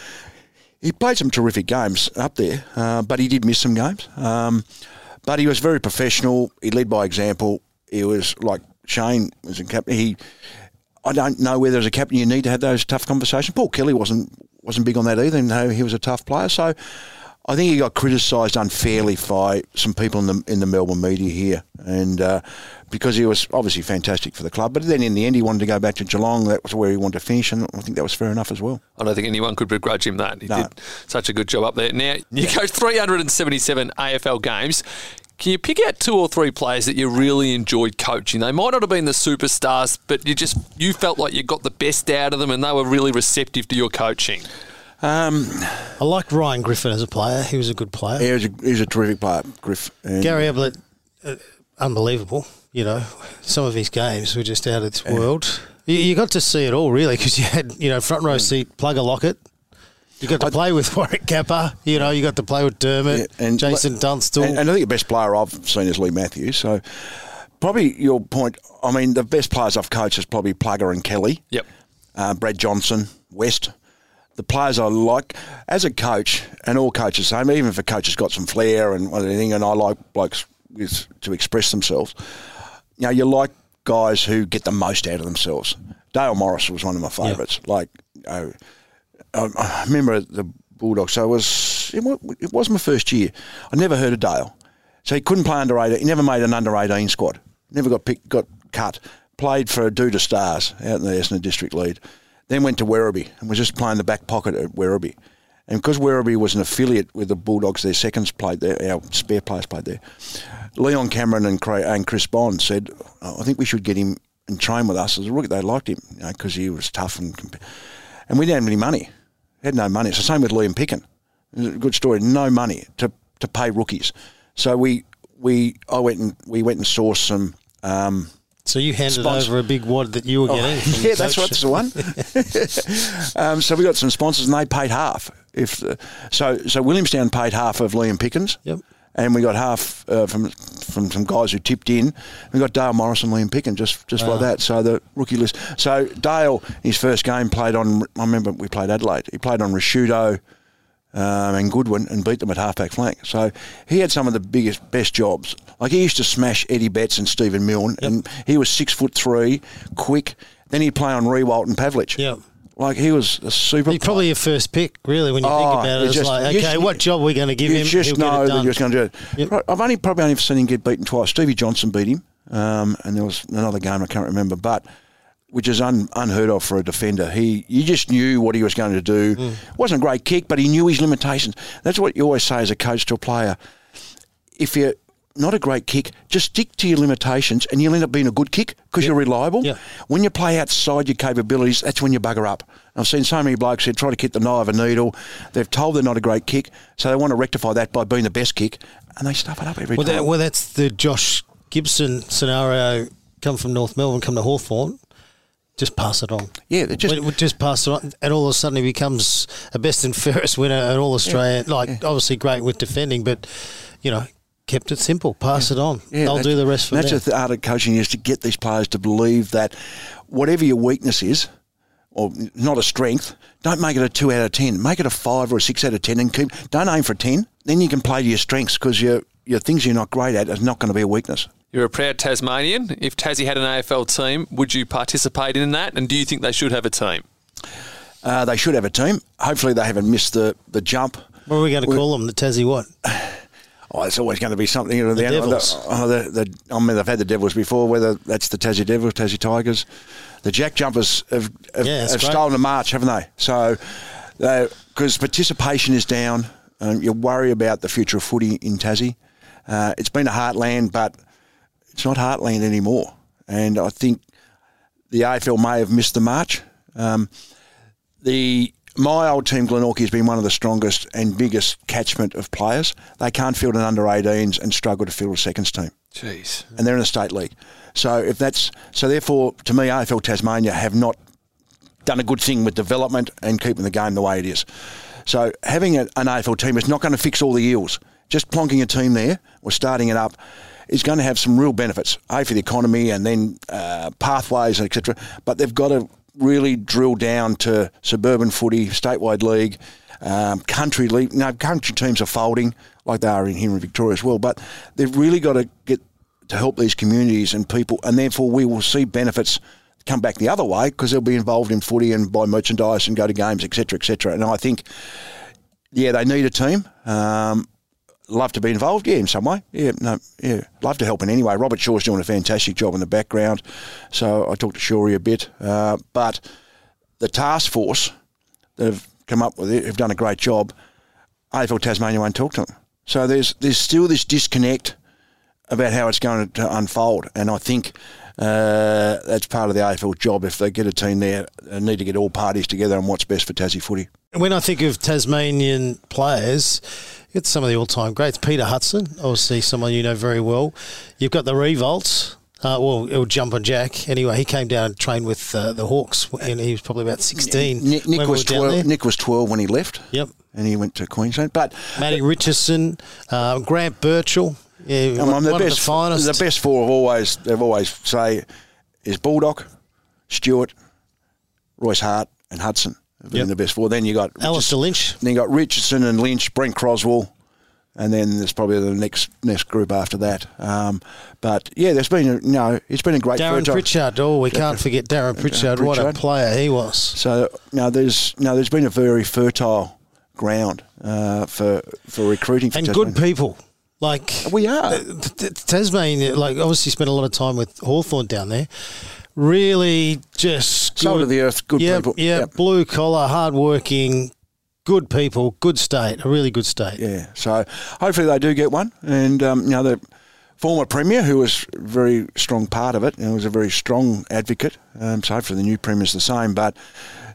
he played some terrific games up there, uh, but he did miss some games. Um, but he was very professional. He led by example. He was like Shane was a captain. He, I don't know whether as a captain you need to have those tough conversations. Paul Kelly wasn't wasn't big on that either, even though he was a tough player. So. I think he got criticised unfairly by some people in the in the Melbourne media here, and uh, because he was obviously fantastic for the club. But then in the end, he wanted to go back to Geelong. That was where he wanted to finish, and I think that was fair enough as well. I don't think anyone could begrudge him that. He No. did such a good job up there. Now, you coached 377 AFL games. Can you pick out two or three players that you really enjoyed coaching? They might not have been the superstars, but you just you felt like you got the best out of them and they were really receptive to your coaching. Um, I liked Ryan Griffin as a player. He was a good player. He was a, he was a terrific player, Griff. And Gary Ablett, uh, unbelievable. You know, some of his games were just out of this world. You, you got to see it all, really, because you had, you know, front row seat, plug Plugger Lockett. You got to play with [laughs] Warwick Capper. You know, you got to play with Dermott, Yeah, Jason Dunstall. And, and I think the best player I've seen is Leigh Matthews. So probably your point. I mean, the best players I've coached is probably Plugger and Kelly. Yep. Uh, Brad Johnson, West. The players I like as a coach, and all coaches same. Even if a coach has got some flair and anything, and I like blokes with, to express themselves. You know, you like guys who get the most out of themselves. Dale Morris was one of my favourites. Like, uh, I, remember the Bulldogs. So it was it was, my first year. I never heard of Dale, so he couldn't play under eighteen. He never made an under eighteen squad. Never got picked, got cut. Played for Doutta Stars out in the Essendon District Lead. Then went to Werribee and was just playing the back pocket at Werribee. And because Werribee was an affiliate with the Bulldogs, their seconds played there, our spare players played there. Leon Cameron and, Chris Bond said, "Oh, I think we should get him and train with us as a rookie. They liked him because he was tough and and we didn't have any money. Had no money. It's the same with Liam Picken. Good story. No money to, to pay rookies. So we we I went and we went and sourced some. Um, so you handed sponsor- over a big wad that you were getting. [laughs] Oh, yeah, that's. That's the one. [laughs] um, so we got some sponsors, and they paid half. If the, so, so Williamstown paid half of Liam Picken's. Yep. And we got half uh, from from some guys who tipped in. We got Dale Morrison, and Liam Pickens just just like that. So the rookie list. So Dale, his first game played on. I remember we played Adelaide. He played on Ricciuto um, and Goodwin and beat them at halfback flank. So he had some of the biggest, best jobs. Like he used to smash Eddie Betts and Stephen Milne, and he was six foot three, quick. Then he'd play on Riewoldt and Pavlich. Yep. Like he was a super. He's probably your first pick, really, when you Oh, think about it. you It's just- like, okay, just- what job are we going to give you him? just He'll know that you're going to do it. Yep. I've only probably only seen him get beaten twice. Stevie Johnson beat him, um, and there was another game I can't remember, but which is un, unheard of for a defender. He you just knew what he was going to do. Mm. wasn't a great kick, but he knew his limitations. That's what you always say as a coach to a player. If you're not a great kick, just stick to your limitations, and you'll end up being a good kick because you're reliable. Yep. When you play outside your capabilities, that's when you bugger up. I've seen so many blokes who try to kick the eye of a needle. They've told they're not a great kick, so they want to rectify that by being the best kick, and they stuff it up every Well, time. that, well, that's the Josh Gibson scenario. Come from North Melbourne, come to Hawthorn, just pass it on. yeah, they just Just, we just pass it on, and all of a sudden he becomes a best and fairest winner at All Australian. Like obviously great with defending, but you know kept it simple. Pass it on. Yeah, They'll do the rest for That's them. the art of coaching is to get these players to believe that whatever your weakness is, or not a strength, don't make it a two out of ten. Make it a five or a six out of ten, and keep. Don't aim for a ten. Then you can play to your strengths because your your things you're not great at is not going to be a weakness. You're a proud Tasmanian. If Tassie had an AFL team, would you participate in that? And do you think they should have a team? Uh, they should have a team. Hopefully, they haven't missed the, the jump. What are we going to call them? The Tassie what? [sighs] [laughs] Oh, it's always going to be something. You know, the, Devils. The, oh, the, the, I mean, they've had the Devils before, whether that's the Tassie Devils, Tassie Tigers. The JackJumpers have, have, Yeah, have stolen a march, haven't they? So, because participation is down, um, you worry about the future of footy in Tassie. Uh, it's been a heartland, but it's not heartland anymore. And I think the AFL may have missed the march. Um, the my old team Glenorchy has been one of the strongest and biggest catchment of players. They can't field an under 18s and struggle to field a seconds team, Jeez. and they're in a state league. So if that's so, therefore, to me, AFL Tasmania have not done a good thing with development and keeping the game the way it is. So having a, an AFL team is not going to fix all the ills. Just plonking a team there or starting it up is going to have some real benefits, A, for the economy and then uh, pathways, etc. But they've got to really drill down to suburban footy, statewide league, um, country league. No, country teams are folding like they are in here in Victoria as well. But they've really got to get to help these communities and people, and therefore we will see benefits come back the other way because they'll be involved in footy and buy merchandise and go to games, etc., etc. And I think, yeah, they need a team. Um, love to be involved, yeah, in some way. Yeah, no, yeah, love to help in any way. Robert Shaw's doing a fantastic job in the background, so I talked to Shawry a bit. Uh, but the task force that have come up with it have done a great job. AFL Tasmania won't talk to them. So there's there's still this disconnect about how it's going to unfold, and I think uh, that's part of the AFL job. If they get a team there, they need to get all parties together on what's best for Tassie footy. When I think of Tasmanian players, it's some of the all-time greats. Peter Hudson, obviously someone you know very well. You've got the Riewoldts. Uh, well, it would jump on Jack. Anyway, he came down and trained with uh, the Hawks, and he was probably about sixteen. Nick, Nick we was twelve. Nick was twelve when he left. Yep. and he went to Queensland. But Matty Richardson, uh, Grant Birchall. Yeah, Um, one the best, the finest. the best four have always they've always say is Bulldog, Stewart, Royce Hart, and Hudson have been Yep. the best four. Then you got Alistair Lynch. Then you got Richardson and Lynch, Brent Croswell, and then there's probably the next next group after that. Um, but yeah, there's been a, you know it's been a great Darren franchise. Pritchard. Oh, we can't forget Darren Pritchard. What a player he was. So no, there's no, there's been a very fertile ground uh, for for recruiting for And good people. Like We are. Tasmania, like obviously spent a lot of time with Hawthorn down there. Really, just good- of the earth, good yeah, people. Yeah, Yep. blue collar, hard working, good people, good state, a really good state. Yeah, so hopefully they do get one. And um, you know the former premier, who was a very strong part of it, and was a very strong advocate. Um, so hopefully the new premier is the same. But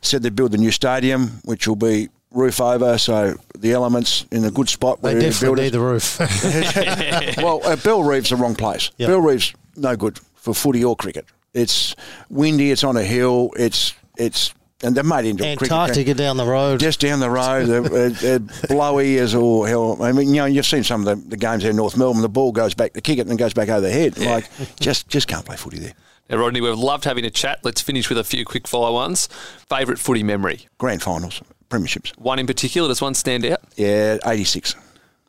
said they'd build the new stadium, which will be roof over, so the elements in a good spot. They definitely need the roof. [laughs] [laughs] well, uh, Bellerive's the wrong place. Yep. Bellerive's no good for footy or cricket. It's windy. It's on a hill. It's it's and they're made into a cricket ground Antarctica down the road. just down the road, they're, they're- they're blowy as all hell. I mean, you know, you've seen some of the, the games there in North Melbourne. The ball goes back to kick it and it goes back over the head. Like, just just can't play footy there. Now, Rodney, we've loved having a chat. Let's finish with a few quick fire ones. Favourite footy memory? Grand finals, premierships. One in particular, does one stand out? Yeah, 86.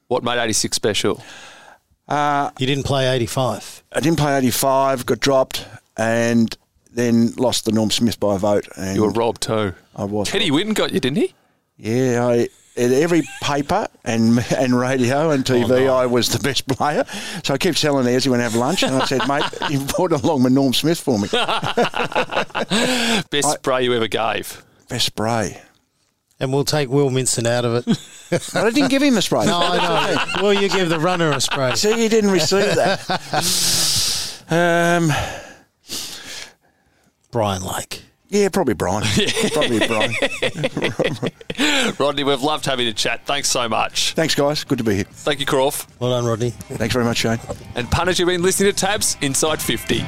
What made 86 special? Uh, you didn't play 85. I didn't play 85, got dropped, and then lost the Norm Smith by a vote. And You were robbed too. I was. Teddy Whitten got you, didn't he? Yeah, I, in every paper and [laughs] and radio and oh, TV, I was the best player. So I kept telling Ez when I have lunch, and I said, mate, [laughs] you brought along with Norm Smith for me. [laughs] Best spray you ever gave. Best spray. And we'll take Will Minson out of it. But I didn't give him a spray. no, I know. Will you give the runner a spray. See, you didn't receive that. um, Brian Lake. yeah, probably Brian. [laughs] Probably Brian. Rodney, we've loved having a chat. Thanks so much. Thanks, guys. Good to be here. Thank you, Crawf. Well done, Rodney. Thanks very much, Shane. And punters, you've been listening to TAB's Inside 50.